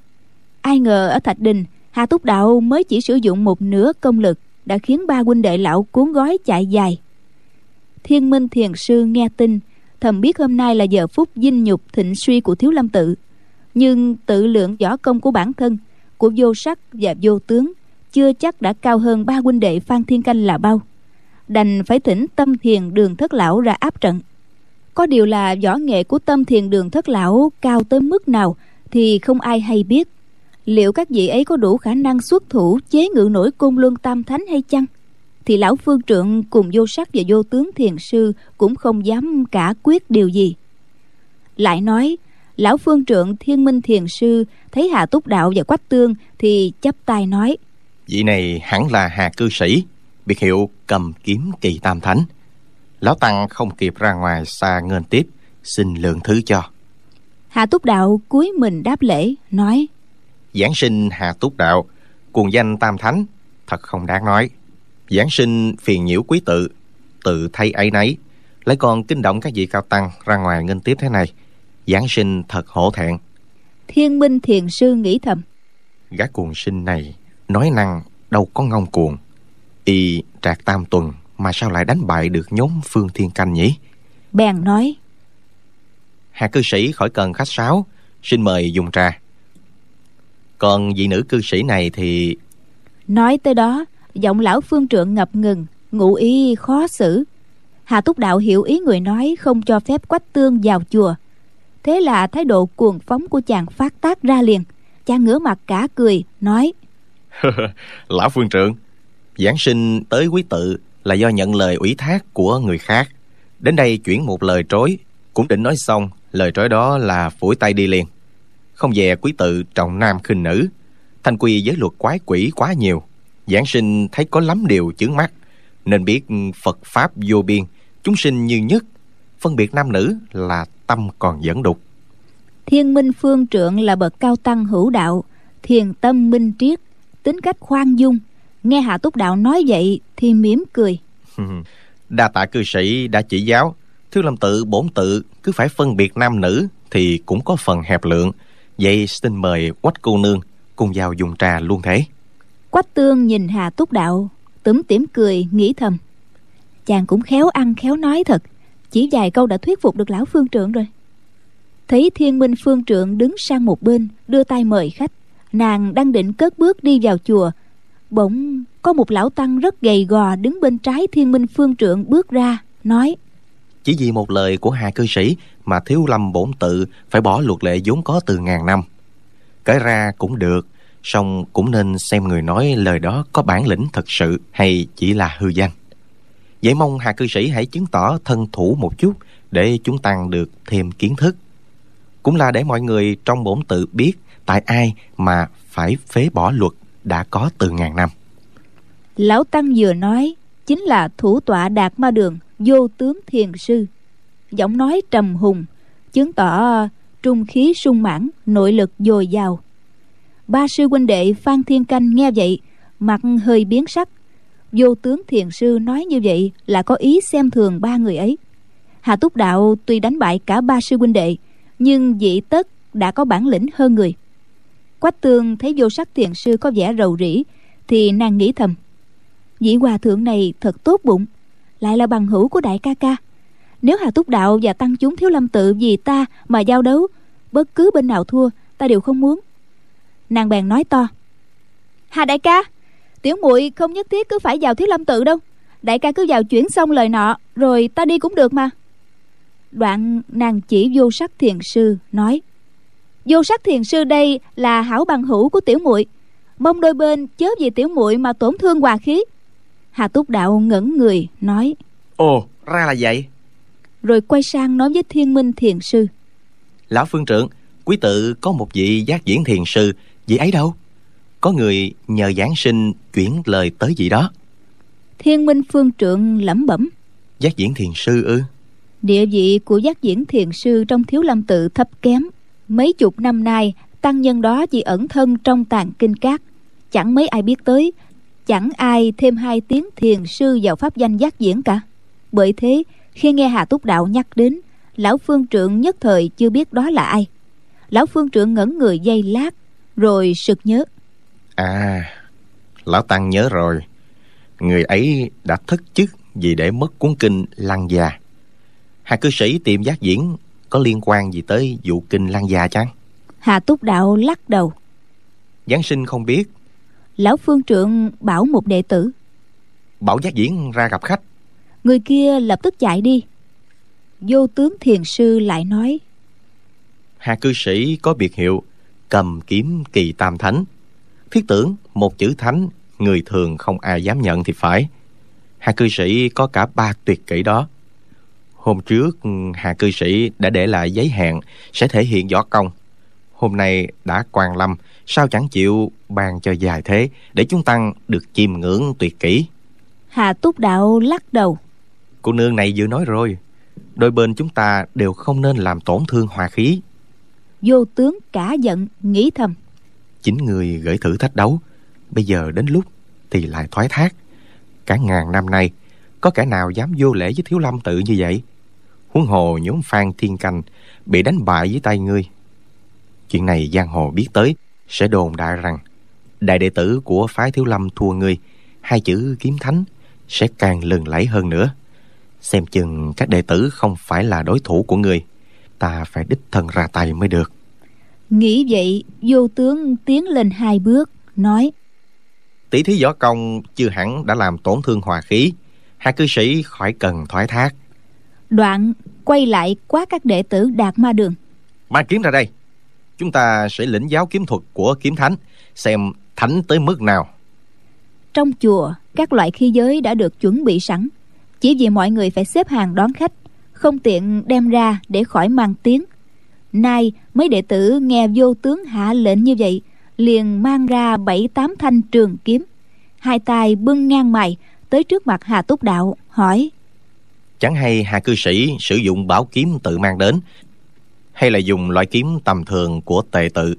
Ai ngờ ở thạch đình, hà túc đạo mới chỉ sử dụng một nửa công lực đã khiến ba huynh đệ lão cuốn gói chạy dài. Thiên minh thiền sư nghe tin, thầm biết hôm nay là giờ phút dinh nhục thịnh suy của thiếu lâm tự. Nhưng tự lượng võ công của bản thân, của vô sắc và vô tướng, chưa chắc đã cao hơn ba huynh đệ phan thiên canh là bao. Đành phải thỉnh tâm thiền đường thất lão ra áp trận có điều là võ nghệ của tâm thiền đường thất lão cao tới mức nào thì không ai hay biết. Liệu các vị ấy có đủ khả năng xuất thủ chế ngự nổi côn luân tam thánh hay chăng? Thì lão phương trượng cùng vô sắc và vô tướng thiền sư cũng không dám cả quyết điều gì. Lại nói, lão phương trượng, thiên minh thiền sư, thấy hà túc đạo và quách tương thì chấp tay nói, vị này hẳn là hà cư sĩ, biệt hiệu cầm kiếm kỳ tam thánh lão tăng không kịp ra ngoài xa nghênh tiếp xin lượng thứ cho. Hà túc đạo cúi mình đáp lễ nói giảng sinh hà túc đạo cuồng danh tam thánh thật không đáng nói. Giảng sinh phiền nhiễu quý tự tự thay ấy nấy. Lại còn kinh động các vị cao tăng ra ngoài nghênh tiếp thế này. Giáng sinh thật hổ thẹn. Thiên minh thiền sư nghĩ thầm gã cuồng sinh này nói năng đâu có ngông cuồng y trạc tam tuần mà sao lại đánh bại được nhóm phương thiên canh nhỉ? Bèn nói hà cư sĩ khỏi cần khách sáo xin mời dùng trà. Còn vị nữ cư sĩ này thì nói tới đó giọng lão phương trượng ngập ngừng ngụ ý khó xử. Hà túc đạo hiểu ý người nói không cho phép quách tương vào chùa. Thế là thái độ cuồng phóng của chàng phát tác ra liền. Chàng ngửa mặt cả cười nói lão phương trượng giảng sinh tới quý tự là do nhận lời ủy thác của người khác. Đến đây chuyển một lời trối. Cũng định nói xong, lời trối đó là phủi tay đi liền. Không dè quý tự trọng nam khinh nữ. Thanh quy giới luật quái quỷ quá nhiều. Giảng sinh thấy có lắm điều chướng mắt. Nên biết phật pháp vô biên, chúng sinh như nhất. Phân biệt nam nữ là tâm còn dẫn đục. Thiên minh phương trượng là bậc cao tăng hữu đạo. Thiền tâm minh triết, tính cách khoan dung nghe hạ túc đạo nói vậy thì mỉm cười. Đa tạ cư sĩ đã chỉ giáo. Thiếu lâm tự bổn tự cứ phải phân biệt nam nữ thì cũng có phần hẹp lượng. Vậy xin mời quách cô nương cùng vào dùng trà luôn thế. Quách tương nhìn hà túc đạo túm tỉm cười nghĩ thầm. Chàng cũng khéo ăn khéo nói thật. Chỉ vài câu đã thuyết phục được lão phương trượng rồi. Thấy thiên minh phương trượng đứng sang một bên đưa tay mời khách. Nàng đang định cất bước đi vào chùa bỗng có một lão tăng rất gầy gò đứng bên trái thiên minh phương trượng bước ra, nói, chỉ vì một lời của hai cư sĩ mà thiếu lâm bổn tự phải bỏ luật lệ vốn có từ ngàn năm. Kể ra cũng được, song cũng nên xem người nói lời đó có bản lĩnh thật sự hay chỉ là hư danh. Vậy mong hà cư sĩ hãy chứng tỏ thân thủ một chút để chúng tăng được thêm kiến thức. Cũng là để mọi người trong bổn tự biết tại ai mà phải phế bỏ luật đã có từ ngàn năm. Lão tăng vừa nói, chính là thủ tọa đạt ma đường, vô tướng thiền sư. Giọng nói trầm hùng, chứng tỏ trung khí sung mãn, nội lực dồi dào. Ba sư huynh đệ phan thiên canh nghe vậy, mặt hơi biến sắc. Vô tướng thiền sư nói như vậy là có ý xem thường ba người ấy. Hà túc đạo tuy đánh bại cả ba sư huynh đệ, nhưng dị tất đã có bản lĩnh hơn người quách tương thấy vô sắc thiền sư có vẻ rầu rĩ, thì nàng nghĩ thầm vị hòa thượng này thật tốt bụng, lại là bằng hữu của đại ca ca. Nếu hà túc đạo và tăng chúng thiếu lâm tự vì ta mà giao đấu, bất cứ bên nào thua, ta đều không muốn. Nàng bèn nói to, hà đại ca, tiểu muội không nhất thiết cứ phải vào thiếu lâm tự đâu. Đại ca cứ vào chuyển xong lời nọ, rồi ta đi cũng được mà. Đoạn nàng chỉ vô sắc thiền sư nói vô sắc thiền sư đây là hảo bằng hữu của tiểu muội. Mong đôi bên chớ vì tiểu muội mà tổn thương hòa khí. Hà túc đạo ngẩn người nói ồ ra là vậy. Rồi quay sang nói với thiên minh thiền sư lão phương trưởng quý tự có một vị giác diễn thiền sư vị ấy đâu? Có người nhờ giảng sinh chuyển lời tới vị đó. Thiên minh phương trượng lẩm bẩm giác diễn thiền sư ư? Địa vị của giác diễn thiền sư trong thiếu lâm tự thấp kém mấy chục năm nay, tăng nhân đó chỉ ẩn thân trong tàn kinh cát chẳng mấy ai biết tới, chẳng ai thêm hai tiếng thiền sư vào pháp danh giác diễn cả. Bởi thế, khi nghe hà túc đạo nhắc đến, lão phương trượng nhất thời chưa biết đó là ai. Lão phương trượng ngẩn người dây lát, rồi sực nhớ. À lão tăng nhớ rồi. Người ấy đã thất chức vì để mất cuốn kinh lăng già hà cư sĩ tìm giác diễn có liên quan gì tới vụ kinh lăng già chăng? Hà túc đạo lắc đầu. Giáng sinh không biết. Lão phương trượng bảo một đệ tử. Bảo giác diễn ra gặp khách. Người kia lập tức chạy đi. Vô tướng thiền sư lại nói. Hà cư sĩ có biệt hiệu cầm kiếm kỳ tam thánh. Thiết tưởng một chữ thánh người thường không ai dám nhận thì phải. Hà cư sĩ có cả ba tuyệt kỹ đó hôm trước hà cư sĩ đã để lại giấy hẹn sẽ thể hiện võ công. Hôm nay đã quan lâm sao chẳng chịu bàn cho dài thế để chúng tăng được chiêm ngưỡng tuyệt kỹ? Hà túc đạo lắc đầu. Cô nương này vừa nói rồi đôi bên chúng ta đều không nên làm tổn thương hòa khí. Vô tướng cả giận nghĩ thầm. Chính người gửi thử thách đấu bây giờ đến lúc thì lại thoái thác. Cả ngàn năm nay có kẻ nào dám vô lễ với thiếu lâm tự như vậy huống hồ nhóm phan thiên canh bị đánh bại dưới tay ngươi. Chuyện này giang hồ biết tới sẽ đồn đại rằng đại đệ tử của phái thiếu lâm thua ngươi hai chữ kiếm thánh sẽ càng lừng lẫy hơn nữa. Xem chừng các đệ tử không phải là đối thủ của ngươi ta phải đích thân ra tay mới được. Nghĩ vậy vô tướng tiến lên hai bước nói tỷ thí võ công chưa hẳn đã làm tổn thương hòa khí hai cư sĩ khỏi cần thoái thác. Đoạn quay lại quá các đệ tử đạt ma đường. Mang kiếm ra đây. Chúng ta sẽ lĩnh giáo kiếm thuật của kiếm thánh xem thánh tới mức nào. Trong chùa các loại khí giới đã được chuẩn bị sẵn. Chỉ vì mọi người phải xếp hàng đón khách không tiện đem ra để khỏi mang tiếng. Nay mấy đệ tử nghe vô tướng hạ lệnh như vậy liền mang ra bảy tám thanh trường kiếm. Hai tay bưng ngang mày tới trước mặt hà túc đạo hỏi chẳng hay hà cư sĩ sử dụng bảo kiếm tự mang đến, hay là dùng loại kiếm tầm thường của tề tự?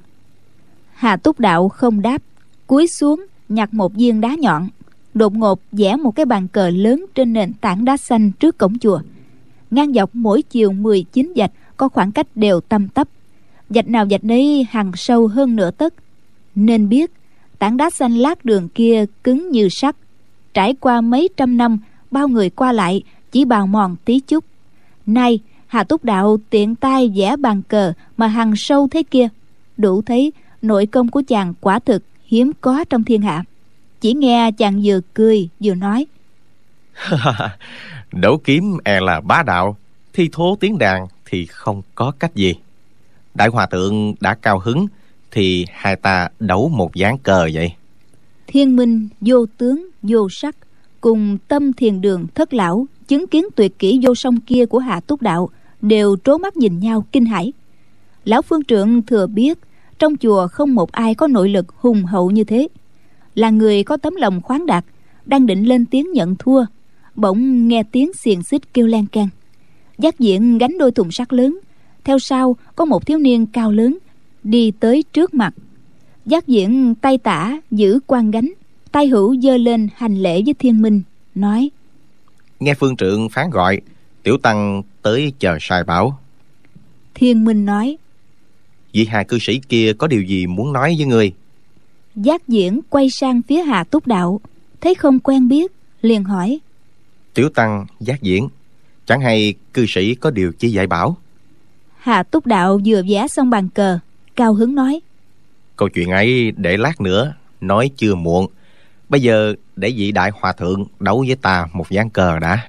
Hà túc đạo không đáp, cúi xuống, nhặt một viên đá nhọn, đột ngột vẽ một cái bàn cờ lớn trên nền tảng đá xanh trước cổng chùa. Ngang dọc mỗi chiều 19 dạch, có khoảng cách đều tăm tắp. Dạch nào dạch nấy, hằng sâu hơn nửa tấc. Nên biết, tảng đá xanh lát đường kia cứng như sắt. Trải qua mấy trăm năm, bao người qua lại chỉ bào mòn tí chút. Nay hà túc đạo tiện tay vẽ bàn cờ mà hằng sâu thế kia. Đủ thấy nội công của chàng quả thực hiếm có trong thiên hạ. Chỉ nghe chàng vừa cười vừa nói. Đấu kiếm e là bá đạo thi thố tiếng đàn thì không có cách gì. Đại hòa thượng đã cao hứng thì hai ta đấu một ván cờ vậy. Thiên minh vô tướng vô sắc cùng tâm thiền đường thất lão chứng kiến tuyệt kỹ vô song kia của hạ túc đạo đều trố mắt nhìn nhau kinh hãi. Lão phương trượng thừa biết, trong chùa không một ai có nội lực hùng hậu như thế. Là người có tấm lòng khoáng đạt, đang định lên tiếng nhận thua, bỗng nghe tiếng xiềng xích kêu lan can. Giác diện gánh đôi thùng sắt lớn, theo sau có một thiếu niên cao lớn đi tới trước mặt. Giác diện tay tả giữ quan gánh, tay hữu giơ lên hành lễ với thiên minh, nói nghe phương trượng phán gọi tiểu tăng tới chờ sai bảo. Thiên minh nói vị hạ cư sĩ kia có điều gì muốn nói với người giác diễn quay sang phía hà túc đạo thấy không quen biết liền hỏi. Tiểu tăng giác diễn chẳng hay cư sĩ có điều chi dạy bảo? Hà túc đạo vừa vẽ xong bàn cờ cao hứng nói. Câu chuyện ấy để lát nữa nói chưa muộn bây giờ để vị đại hòa thượng đấu với ta một ván cờ đã.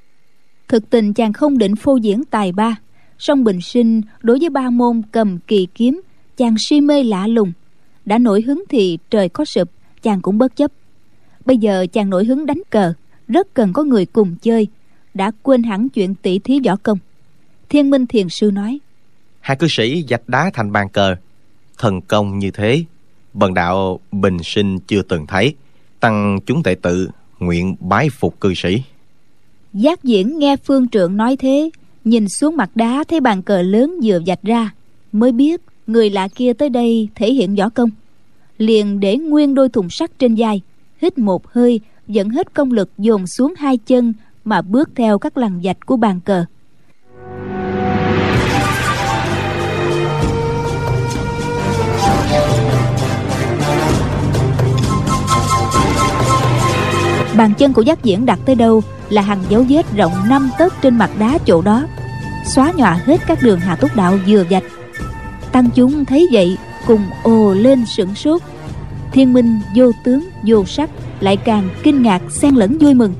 Thực tình chàng không định phô diễn tài ba. Song bình sinh đối với ba môn cầm kỳ kiếm chàng si mê lạ lùng. Đã nổi hứng thì trời có sụp chàng cũng bất chấp. Bây giờ chàng nổi hứng đánh cờ rất cần có người cùng chơi. Đã quên hẳn chuyện tỷ thí võ công. Thiên minh thiền sư nói hai cư sĩ dạch đá thành bàn cờ thần công như thế bần đạo bình sinh chưa từng thấy tăng chúng tệ tự, nguyện bái phục cư sĩ. Giác diễn nghe phương trượng nói thế, nhìn xuống mặt đá thấy bàn cờ lớn vừa vạch ra, mới biết người lạ kia tới đây thể hiện võ công. Liền để nguyên đôi thùng sắt trên vai, hít một hơi, dẫn hết công lực dồn xuống hai chân mà bước theo các lằn dạch của bàn cờ. Bàn chân của giác diễn đặt tới đâu là hàng dấu vết rộng năm tấc trên mặt đá chỗ đó. Xóa nhòa hết các đường hạ túc đạo vừa dạch. Tăng chúng thấy vậy, cùng ồ lên sửng sốt. Thiên minh vô tướng, vô sắc, lại càng kinh ngạc xen lẫn vui mừng.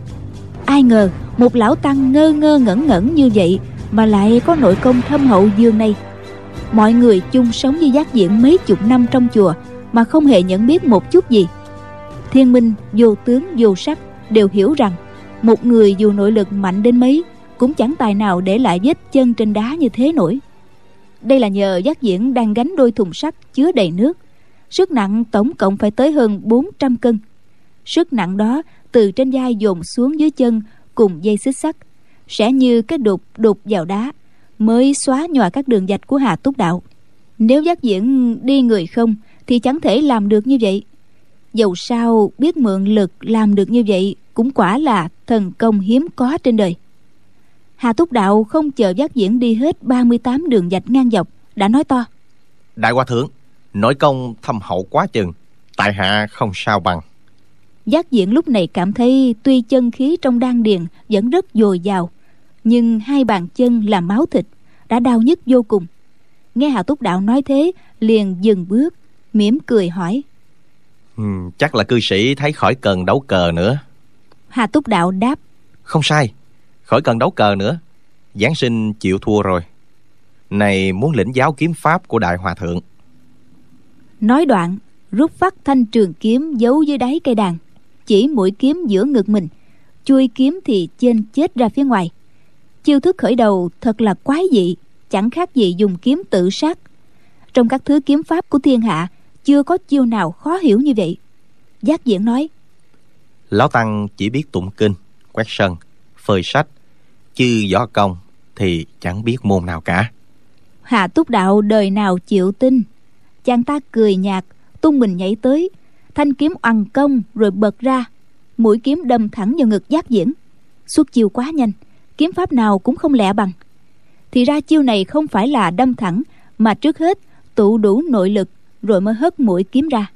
Ai ngờ một lão tăng ngơ ngơ ngẩn ngẩn như vậy mà lại có nội công thâm hậu dương này. Mọi người chung sống với giác diễn mấy chục năm trong chùa mà không hề nhận biết một chút gì thiên minh, vô tướng, vô sắc đều hiểu rằng một người dù nội lực mạnh đến mấy cũng chẳng tài nào để lại vết chân trên đá như thế nổi. Đây là nhờ giác diễn đang gánh đôi thùng sắt chứa đầy nước. Sức nặng tổng cộng phải tới hơn 400 cân. Sức nặng đó từ trên vai dồn xuống dưới chân cùng dây xích sắt, sẽ như cái đục đục vào đá, mới xóa nhòa các đường dạch của hà túc đạo. Nếu giác diễn đi người không thì chẳng thể làm được như vậy dầu sao biết mượn lực làm được như vậy cũng quả là thần công hiếm có trên đời. Hà túc đạo không chờ giác diễn đi hết 38 đường dạch ngang dọc đã nói to. Đại hòa thượng nội công thâm hậu quá chừng tại hạ không sao bằng. Giác diễn lúc này cảm thấy tuy chân khí trong đan điền vẫn rất dồi dào nhưng hai bàn chân là máu thịt đã đau nhức vô cùng. Nghe hà túc đạo nói thế liền dừng bước mỉm cười hỏi ừ, chắc là cư sĩ thấy khỏi cần đấu cờ nữa. Hà túc đạo đáp. Không sai khỏi cần đấu cờ nữa. Giáng sinh chịu thua rồi. Này muốn lĩnh giáo kiếm pháp của đại hòa thượng. Nói đoạn rút phát thanh trường kiếm giấu dưới đáy cây đàn chỉ mũi kiếm giữa ngực mình chui kiếm thì trên chết ra phía ngoài. Chiêu thức khởi đầu thật là quái dị chẳng khác gì dùng kiếm tự sát. Trong các thứ kiếm pháp của thiên hạ chưa có chiêu nào khó hiểu như vậy. Giác diễn nói lão tăng chỉ biết tụng kinh quét sân phơi sách chứ võ công thì chẳng biết môn nào cả. Hạ túc đạo đời nào chịu tin? Chàng ta cười nhạt tung mình nhảy tới thanh kiếm oằn công rồi bật ra mũi kiếm đâm thẳng vào ngực giác diễn. Xuất chiêu quá nhanh kiếm pháp nào cũng không lẹ bằng. Thì ra chiêu này không phải là đâm thẳng mà trước hết tụ đủ nội lực rồi mới hất mũi kiếm ra.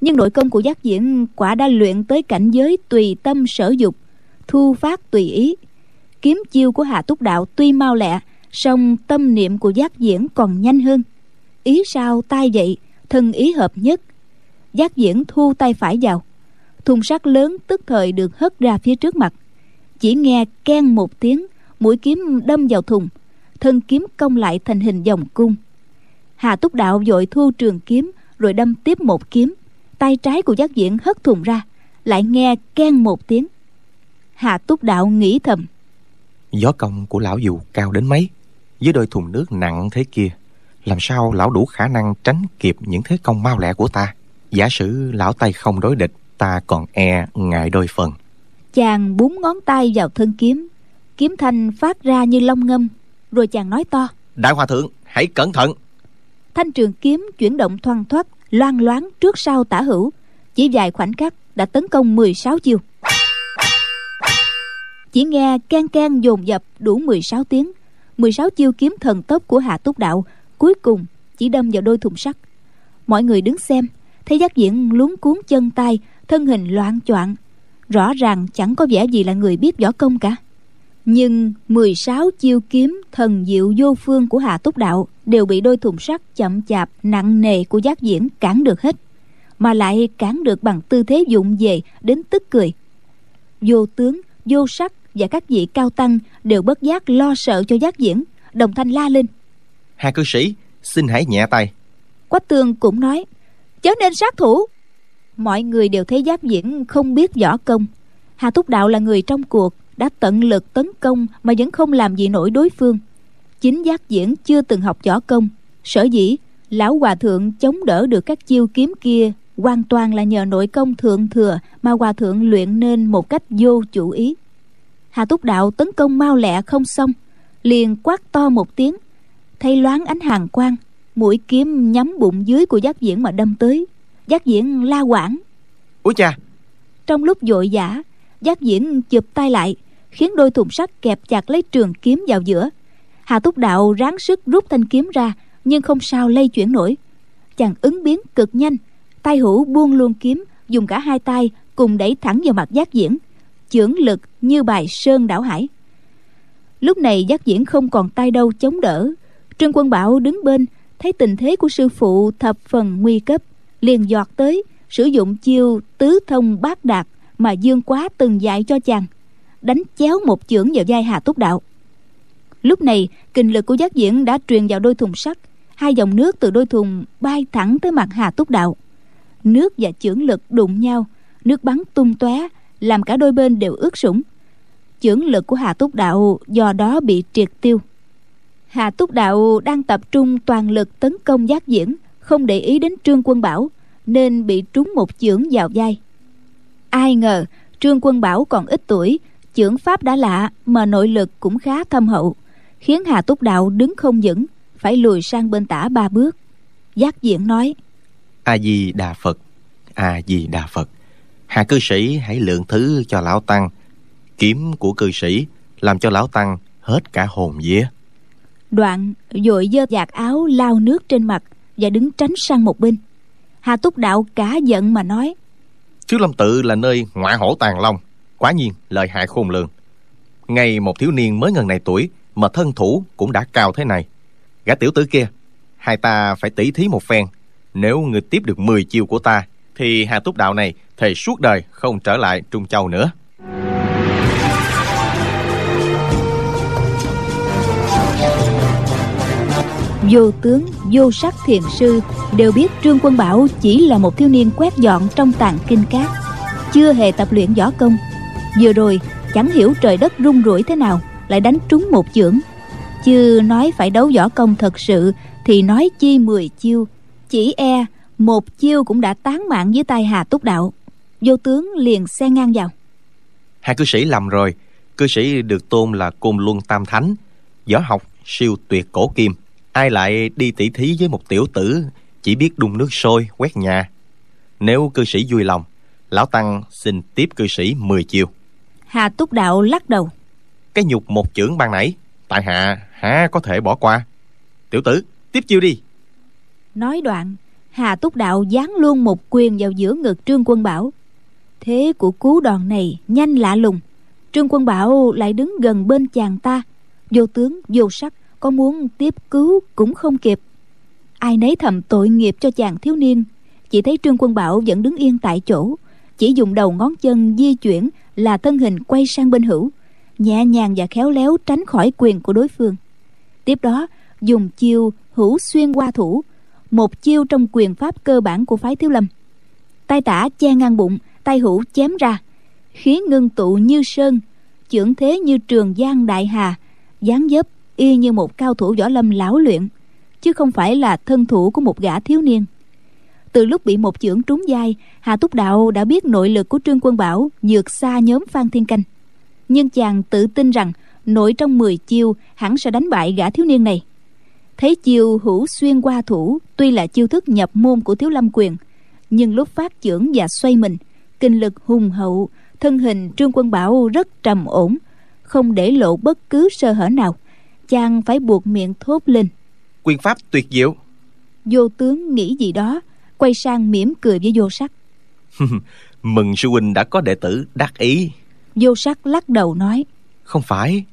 Nhưng nội công của giác diễn quả đã luyện tới cảnh giới tùy tâm sở dục, thu phát tùy ý. Kiếm chiêu của hạ túc đạo tuy mau lẹ, song tâm niệm của giác diễn còn nhanh hơn. Ý sao tai vậy thân ý hợp nhất. Giác diễn thu tay phải vào. Thùng sắt lớn tức thời được hất ra phía trước mặt. Chỉ nghe ken một tiếng, mũi kiếm đâm vào thùng. Thân kiếm cong lại thành hình vòng cung hà túc đạo vội thu trường kiếm rồi đâm tiếp một kiếm. Tay trái của giác diễn hất thùng ra lại nghe keng một tiếng. Hạ túc đạo nghĩ thầm. Gió công của lão dù cao đến mấy? Với đôi thùng nước nặng thế kia làm sao lão đủ khả năng tránh kịp những thế công mau lẹ của ta? Giả sử lão tay không đối địch ta còn e ngại đôi phần. Chàng búng ngón tay vào thân kiếm. Kiếm thanh phát ra như long ngâm rồi chàng nói to. Đại hòa thượng hãy cẩn thận thanh trường kiếm chuyển động thoăn thoắt loan loáng trước sau tả hữu. Chỉ vài khoảnh khắc đã tấn công 16 chiêu. Chỉ nghe can can dồn dập đủ 16 tiếng. 16 chiêu kiếm thần tốc của hạ túc đạo cuối cùng chỉ đâm vào đôi thùng sắt. Mọi người đứng xem, thấy giác diễn luống cuốn chân tay, thân hình loạn choạng. Rõ ràng chẳng có vẻ gì là người biết võ công cả nhưng 16 chiêu kiếm thần diệu vô phương của Hạ Túc Đạo đều bị đôi thùng sắt chậm chạp nặng nề của giác diễn cản được hết mà lại cản được bằng tư thế dụng về đến tức cười. Vô tướng vô sắc và các vị cao tăng đều bất giác lo sợ cho giác diễn đồng thanh la lên. Hai cư sĩ xin hãy nhẹ tay. Quách tương cũng nói chớ nên sát thủ. Mọi người đều thấy giác diễn không biết võ công. Hà túc đạo là người trong cuộc đã tận lực tấn công mà vẫn không làm gì nổi đối phương. Chính giác diễn chưa từng học võ công. Sở dĩ lão hòa thượng chống đỡ được các chiêu kiếm kia hoàn toàn là nhờ nội công thượng thừa mà hòa thượng luyện nên một cách vô chủ ý. Hà túc đạo tấn công mau lẹ không xong liền quát to một tiếng thay loáng ánh hàng quang mũi kiếm nhắm bụng dưới của giác diễn mà đâm tới. Giác diễn la quảng. Úi cha! Trong lúc vội vã giác diễn chụp tay lại khiến đôi thùng sắt kẹp chặt lấy trường kiếm vào giữa. Hà túc đạo ráng sức rút thanh kiếm ra, nhưng không sao lây chuyển nổi. Chàng ứng biến cực nhanh tay hữu buông luôn kiếm, dùng cả hai tay cùng đẩy thẳng vào mặt giác diễn, chưởng lực như bài sơn đảo hải. Lúc này giác diễn không còn tay đâu chống đỡ. Trương quân bảo đứng bên, thấy tình thế của sư phụ thập phần nguy cấp, liền giọt tới, sử dụng chiêu tứ thông bát đạt mà dương quá từng dạy cho chàng đánh chéo một chưởng vào vai hà túc đạo. Lúc này kinh lực của giác diễn đã truyền vào đôi thùng sắt. Hai dòng nước từ đôi thùng bay thẳng tới mặt hà túc đạo. Nước và chưởng lực đụng nhau, nước bắn tung tóe, làm cả đôi bên đều ướt sũng. Chưởng lực của hà túc đạo do đó bị triệt tiêu. Hà túc đạo đang tập trung toàn lực tấn công giác diễn, không để ý đến trương quân bảo, nên bị trúng một chưởng vào vai. Ai ngờ, trương quân bảo còn ít tuổi chưởng pháp đã lạ mà nội lực cũng khá thâm hậu khiến hà túc đạo đứng không vững phải lùi sang bên tả ba bước. Giác diễn nói a di đà phật a di đà phật hà cư sĩ hãy lượng thứ cho lão tăng kiếm của cư sĩ làm cho lão tăng hết cả hồn vía. Đoạn vội dơ giạt áo lao nước trên mặt và đứng tránh sang một bên. Hà túc đạo cả giận mà nói thiếu lâm tự là nơi ngoại hổ tàn long quả nhiên lợi hại khôn lường. Ngay một thiếu niên mới ngần này tuổi mà thân thủ cũng đã cao thế này. Gã tiểu tử kia, hai ta phải tỉ thí một phen. Nếu người tiếp được 10 chiêu của ta, thì hà túc đạo này thề suốt đời không trở lại trung châu nữa. Vô tướng, vô sắc thiền sư đều biết trương quân bảo chỉ là một thiếu niên quét dọn trong tàn kinh cát chưa hề tập luyện võ công vừa rồi, chẳng hiểu trời đất rung rủi thế nào, lại đánh trúng một chưởng. Chứ nói phải đấu võ công thật sự, thì nói chi mười chiêu. Chỉ e một chiêu cũng đã tán mạng dưới tay hà túc đạo. Vô tướng liền xen ngang vào. Hai cư sĩ lầm rồi. Cư sĩ được tôn là côn luân tam thánh. Võ học siêu tuyệt cổ kim. Ai lại đi tỉ thí với một tiểu tử, chỉ biết đun nước sôi, quét nhà. Nếu cư sĩ vui lòng, lão tăng xin tiếp cư sĩ 10 chiêu hà túc đạo lắc đầu. Cái nhục một chưởng ban nãy tại hạ há có thể bỏ qua. Tiểu tử tiếp chiêu đi. Nói đoạn hà túc đạo giáng luôn một quyền vào giữa ngực trương quân bảo. Thế của cú đòn này nhanh lạ lùng. Trương quân bảo lại đứng gần bên chàng ta. Vô tướng vô sắc có muốn tiếp cứu cũng không kịp. Ai nấy thầm tội nghiệp cho chàng thiếu niên. Chỉ thấy trương quân bảo vẫn đứng yên tại chỗ chỉ dùng đầu ngón chân di chuyển là thân hình quay sang bên hữu, nhẹ nhàng và khéo léo tránh khỏi quyền của đối phương. Tiếp đó, dùng chiêu hữu xuyên qua thủ, một chiêu trong quyền pháp cơ bản của phái thiếu lâm. Tay tả che ngang bụng, tay hữu chém ra, khí ngưng tụ như sơn chưởng thế như trường giang đại hà, dáng dấp y như một cao thủ võ lâm lão luyện, chứ không phải là thân thủ của một gã thiếu niên từ lúc bị một chưởng trúng vai hà túc đạo đã biết nội lực của trương quân bảo vượt xa nhóm phan thiên canh. Nhưng chàng tự tin rằng nội trong 10 chiêu hẳn sẽ đánh bại gã thiếu niên này. Thấy chiêu hữu xuyên qua thủ tuy là chiêu thức nhập môn của thiếu lâm quyền nhưng lúc phát chưởng và xoay mình kinh lực hùng hậu thân hình trương quân bảo rất trầm ổn không để lộ bất cứ sơ hở nào. Chàng phải buộc miệng thốt lên. Quyền pháp tuyệt diệu. Vô tướng nghĩ gì đó quay sang mỉm cười với vô sắc. Mừng sư huynh đã có đệ tử đắc ý. Vô sắc lắc đầu nói không phải.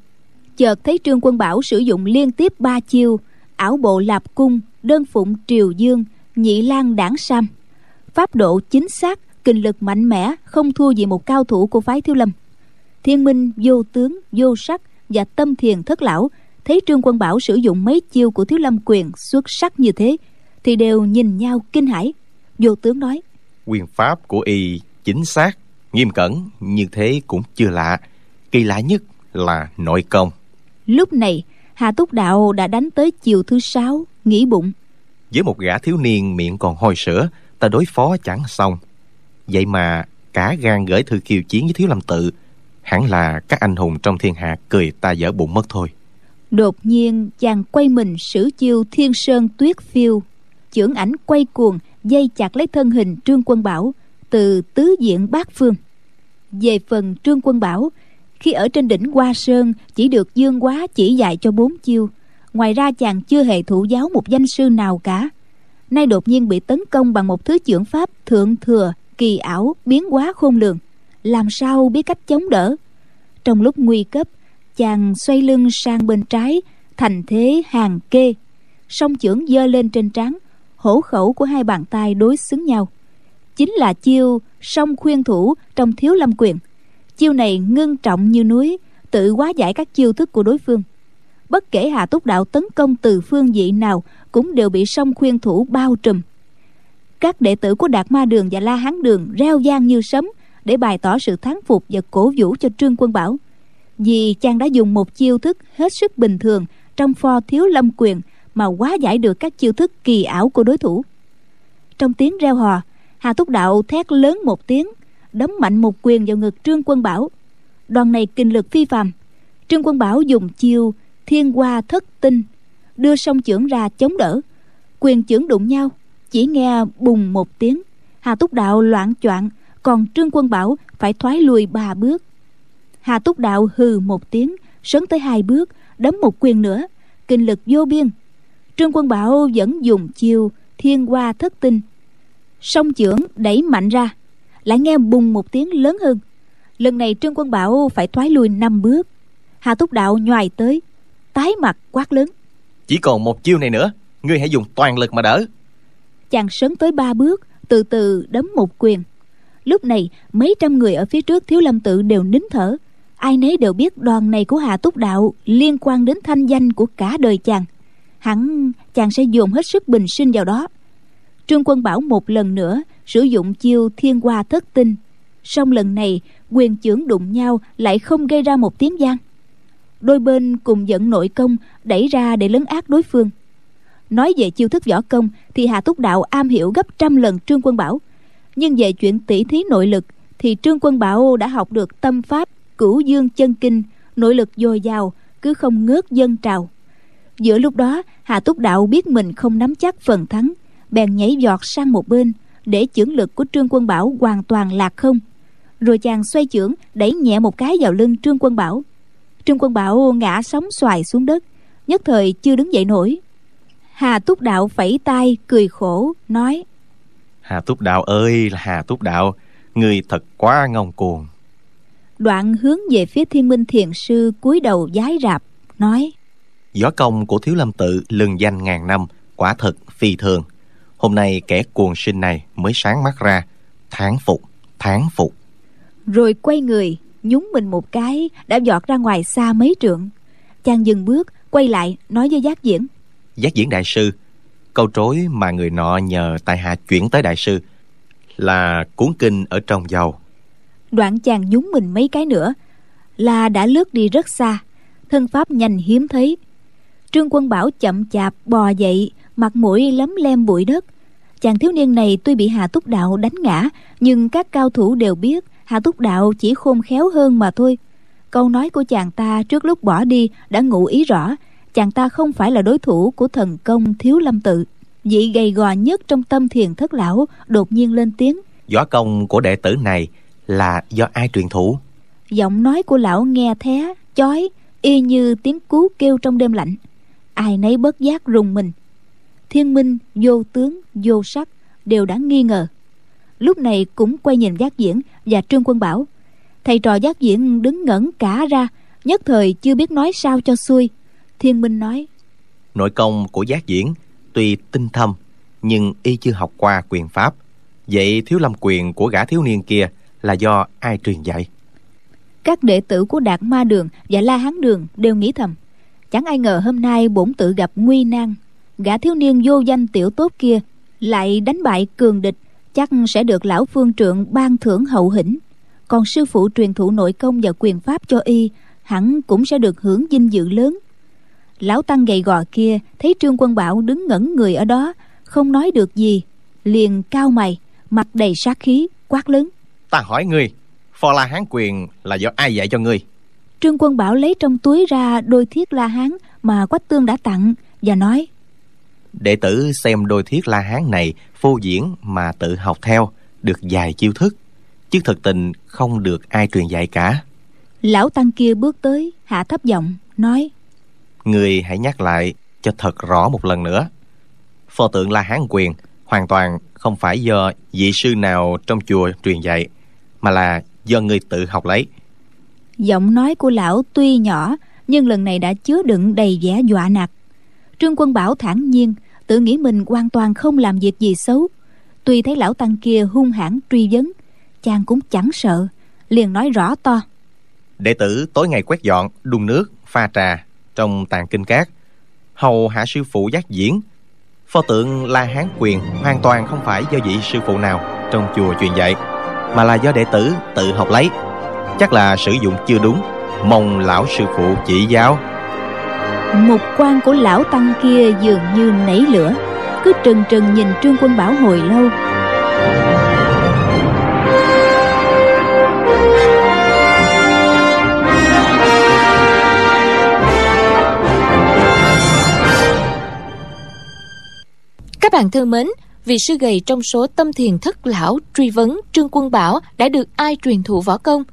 Chợt thấy trương quân bảo sử dụng liên tiếp ba chiêu ảo bộ lạp cung đơn phụng triều dương nhị lan đảng sam. Pháp độ chính xác kinh lực mạnh mẽ không thua gì một cao thủ của phái thiếu lâm. Thiên minh vô tướng vô sắc và tâm thiền thất lão thấy trương quân bảo sử dụng mấy chiêu của thiếu lâm quyền xuất sắc như thế thì đều nhìn nhau kinh hãi vô tướng nói quyền pháp của y chính xác nghiêm cẩn như thế cũng chưa lạ. Kỳ lạ nhất là nội công. Lúc này hà túc đạo đã đánh tới chiều thứ sáu nghĩ bụng. Với một gã thiếu niên miệng còn hôi sữa ta đối phó chẳng xong. Vậy mà cả gan gửi thư kiều chiến với thiếu lâm tự hẳn là các anh hùng trong thiên hạ cười ta dở bụng mất thôi. Đột nhiên chàng quay mình sử chiêu thiên sơn tuyết phiêu. Chưởng ảnh quay cuồng dây chặt lấy thân hình trương quân bảo từ tứ diện bát phương. Về phần trương quân bảo, khi ở trên đỉnh hoa sơn, chỉ được dương quá chỉ dạy cho bốn chiêu. Ngoài ra chàng chưa hề thụ giáo một danh sư nào cả. Nay đột nhiên bị tấn công bằng một thứ chưởng pháp thượng thừa, kỳ ảo, biến hóa khôn lường. Làm sao biết cách chống đỡ? Trong lúc nguy cấp, chàng xoay lưng sang bên trái, thành thế hàng kê. Song chưởng giơ lên trên trán hổ khẩu của hai bàn tay đối xứng nhau. Chính là chiêu song khuyên thủ trong thiếu lâm quyền. Chiêu này ngưng trọng như núi, tự hóa giải các chiêu thức của đối phương. Bất kể hà túc đạo tấn công từ phương vị nào cũng đều bị song khuyên thủ bao trùm. Các đệ tử của đạt ma đường và la hán đường reo vang như sấm để bày tỏ sự thán phục và cổ vũ cho trương quân bảo. Vì chàng đã dùng một chiêu thức hết sức bình thường trong pho thiếu lâm quyền mà quá giải được các chiêu thức kỳ ảo của đối thủ. Trong tiếng reo hò, hà túc đạo thét lớn một tiếng, đấm mạnh một quyền vào ngực trương quân bảo. Đoàn này kinh lực phi phàm. Trương quân bảo dùng chiêu thiên hoa thất tinh, đưa song chưởng ra chống đỡ. Quyền chưởng đụng nhau, chỉ nghe bùng một tiếng, hà túc đạo loạn choạng, còn trương quân bảo phải thoái lùi ba bước. Hà túc đạo hừ một tiếng, sấn tới hai bước, đấm một quyền nữa, kinh lực vô biên trương quân bảo vẫn dùng chiêu thiên hoa thất tinh. Song chưởng đẩy mạnh ra lại nghe bùng một tiếng lớn hơn. Lần này trương quân bảo phải thoái lùi năm bước. Hà túc đạo nhoài tới tái mặt quát lớn. Chỉ còn một chiêu này nữa ngươi hãy dùng toàn lực mà đỡ. Chàng sấn tới ba bước từ từ đấm một quyền. Lúc này mấy trăm người ở phía trước thiếu lâm tự đều nín thở. Ai nấy đều biết đoàn này của hà túc đạo liên quan đến thanh danh của cả đời chàng hẳn chàng sẽ dồn hết sức bình sinh vào đó. Trương quân bảo một lần nữa sử dụng chiêu thiên hoa thất tinh. Song lần này, quyền chưởng đụng nhau lại không gây ra một tiếng gian. đôi bên cùng dẫn nội công đẩy ra để lấn át đối phương. Nói về chiêu thức võ công, thì hà túc đạo am hiểu gấp trăm lần trương quân bảo. Nhưng về chuyện tỷ thí nội lực, thì trương quân bảo đã học được tâm pháp cửu dương chân kinh, nội lực dồi dào, cứ không ngớt dân trào giữa lúc đó hà túc đạo biết mình không nắm chắc phần thắng bèn nhảy giọt sang một bên để chưởng lực của trương quân bảo hoàn toàn lạc không. Rồi chàng xoay chưởng đẩy nhẹ một cái vào lưng trương quân bảo. Trương quân bảo ngã sóng xoài xuống đất nhất thời chưa đứng dậy nổi. Hà túc đạo phẩy tay cười khổ nói hà túc đạo ơi là hà túc đạo người thật quá ngông cuồng. Đoạn hướng về phía thiên minh thiền sư cúi đầu giái rạp nói võ công của thiếu lâm tự lừng danh ngàn năm quả thật phi thường hôm nay kẻ cuồng sinh này mới sáng mắt ra thán phục thán phục rồi quay người nhúng mình một cái đã giọt ra ngoài xa mấy trượng chàng dừng bước quay lại nói với giác diễn giác diễn đại sư Câu trối mà người nọ nhờ tại hạ chuyển tới đại sư là cuốn kinh ở trong dầu. Đoạn chàng nhúng mình mấy cái nữa là đã lướt đi rất xa, thân pháp nhanh hiếm thấy. Trương Quân Bảo chậm chạp bò dậy, mặt mũi lấm lem bụi đất. Chàng thiếu niên này tuy bị Hà Túc Đạo đánh ngã, nhưng các cao thủ đều biết Hà Túc Đạo chỉ khôn khéo hơn mà thôi. Câu nói của chàng ta trước lúc bỏ đi đã ngụ ý rõ, chàng ta không phải là đối thủ của thần công thiếu lâm tự vị gầy gò nhất trong tâm thiền thất lão đột nhiên lên tiếng võ công của đệ tử này là do ai truyền thủ giọng nói của lão nghe thé chói y như tiếng cú kêu trong đêm lạnh ai nấy bất giác rùng mình. Thiên minh vô tướng vô sắc đều đã nghi ngờ. Lúc này cũng quay nhìn giác diễn và trương quân bảo. Thầy trò giác diễn đứng ngẩn cả ra nhất thời chưa biết nói sao cho xuôi. Thiên minh nói nội công của giác diễn tuy tinh thâm nhưng y chưa học qua quyền pháp. Vậy thiếu lâm quyền của gã thiếu niên kia là do ai truyền dạy? Các đệ tử của đạt ma đường và la hán đường đều nghĩ thầm chẳng ai ngờ hôm nay bổn tự gặp nguy nan. Gã thiếu niên vô danh tiểu tốt kia lại đánh bại cường địch, chắc sẽ được lão phương trượng ban thưởng hậu hĩnh. Còn sư phụ truyền thụ nội công và quyền pháp cho y, hẳn cũng sẽ được hưởng dinh dự lớn. Lão tăng gầy gò kia thấy trương quân bảo đứng ngẩn người ở đó, không nói được gì, liền cao mày, mặt đầy sát khí, quát lớn. Ta hỏi ngươi phò la hán quyền là do ai dạy cho ngươi? Trương quân bảo lấy trong túi ra đôi thiết la hán mà quách tương đã tặng và nói đệ tử xem đôi thiết la hán này phô diễn mà tự học theo được vài chiêu thức chứ thực tình không được ai truyền dạy cả. Lão tăng kia bước tới hạ thấp giọng nói người hãy nhắc lại cho thật rõ một lần nữa. Pho tượng la hán quyền hoàn toàn không phải do vị sư nào trong chùa truyền dạy mà là do người tự học lấy giọng nói của lão tuy nhỏ, nhưng lần này đã chứa đựng đầy vẻ dọa nạt. Trương quân bảo thản nhiên, tự nghĩ mình hoàn toàn không làm việc gì xấu. Tuy thấy lão tăng kia hung hãn truy vấn, chàng cũng chẳng sợ, liền nói rõ to. Đệ tử tối ngày quét dọn, đun nước, pha trà trong tàn kinh cát hầu hạ sư phụ giác diễn. Pho tượng la hán quyền hoàn toàn không phải do vị sư phụ nào trong chùa truyền dạy, mà là do đệ tử tự học lấy chắc là sử dụng chưa đúng. Mong lão sư phụ chỉ giáo. Một quan của lão tăng kia dường như nảy lửa. Cứ trừng trừng nhìn trương quân bảo hồi lâu. Các bạn thân mến, vị sư gầy trong số tâm thiền thất lão truy vấn Trương Quân Bảo đã được ai truyền thụ võ công?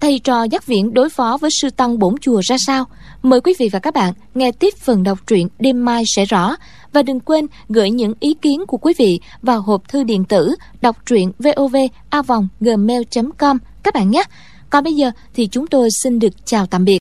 Thầy trò giác viễn đối phó với sư tăng bổn chùa ra sao? Mời quý vị và các bạn nghe tiếp phần đọc truyện đêm mai sẽ rõ. Và đừng quên gửi những ý kiến của quý vị vào hộp thư điện tử đọc truyện vovavonggmail.com các bạn nhé. Còn bây giờ thì chúng tôi xin được chào tạm biệt.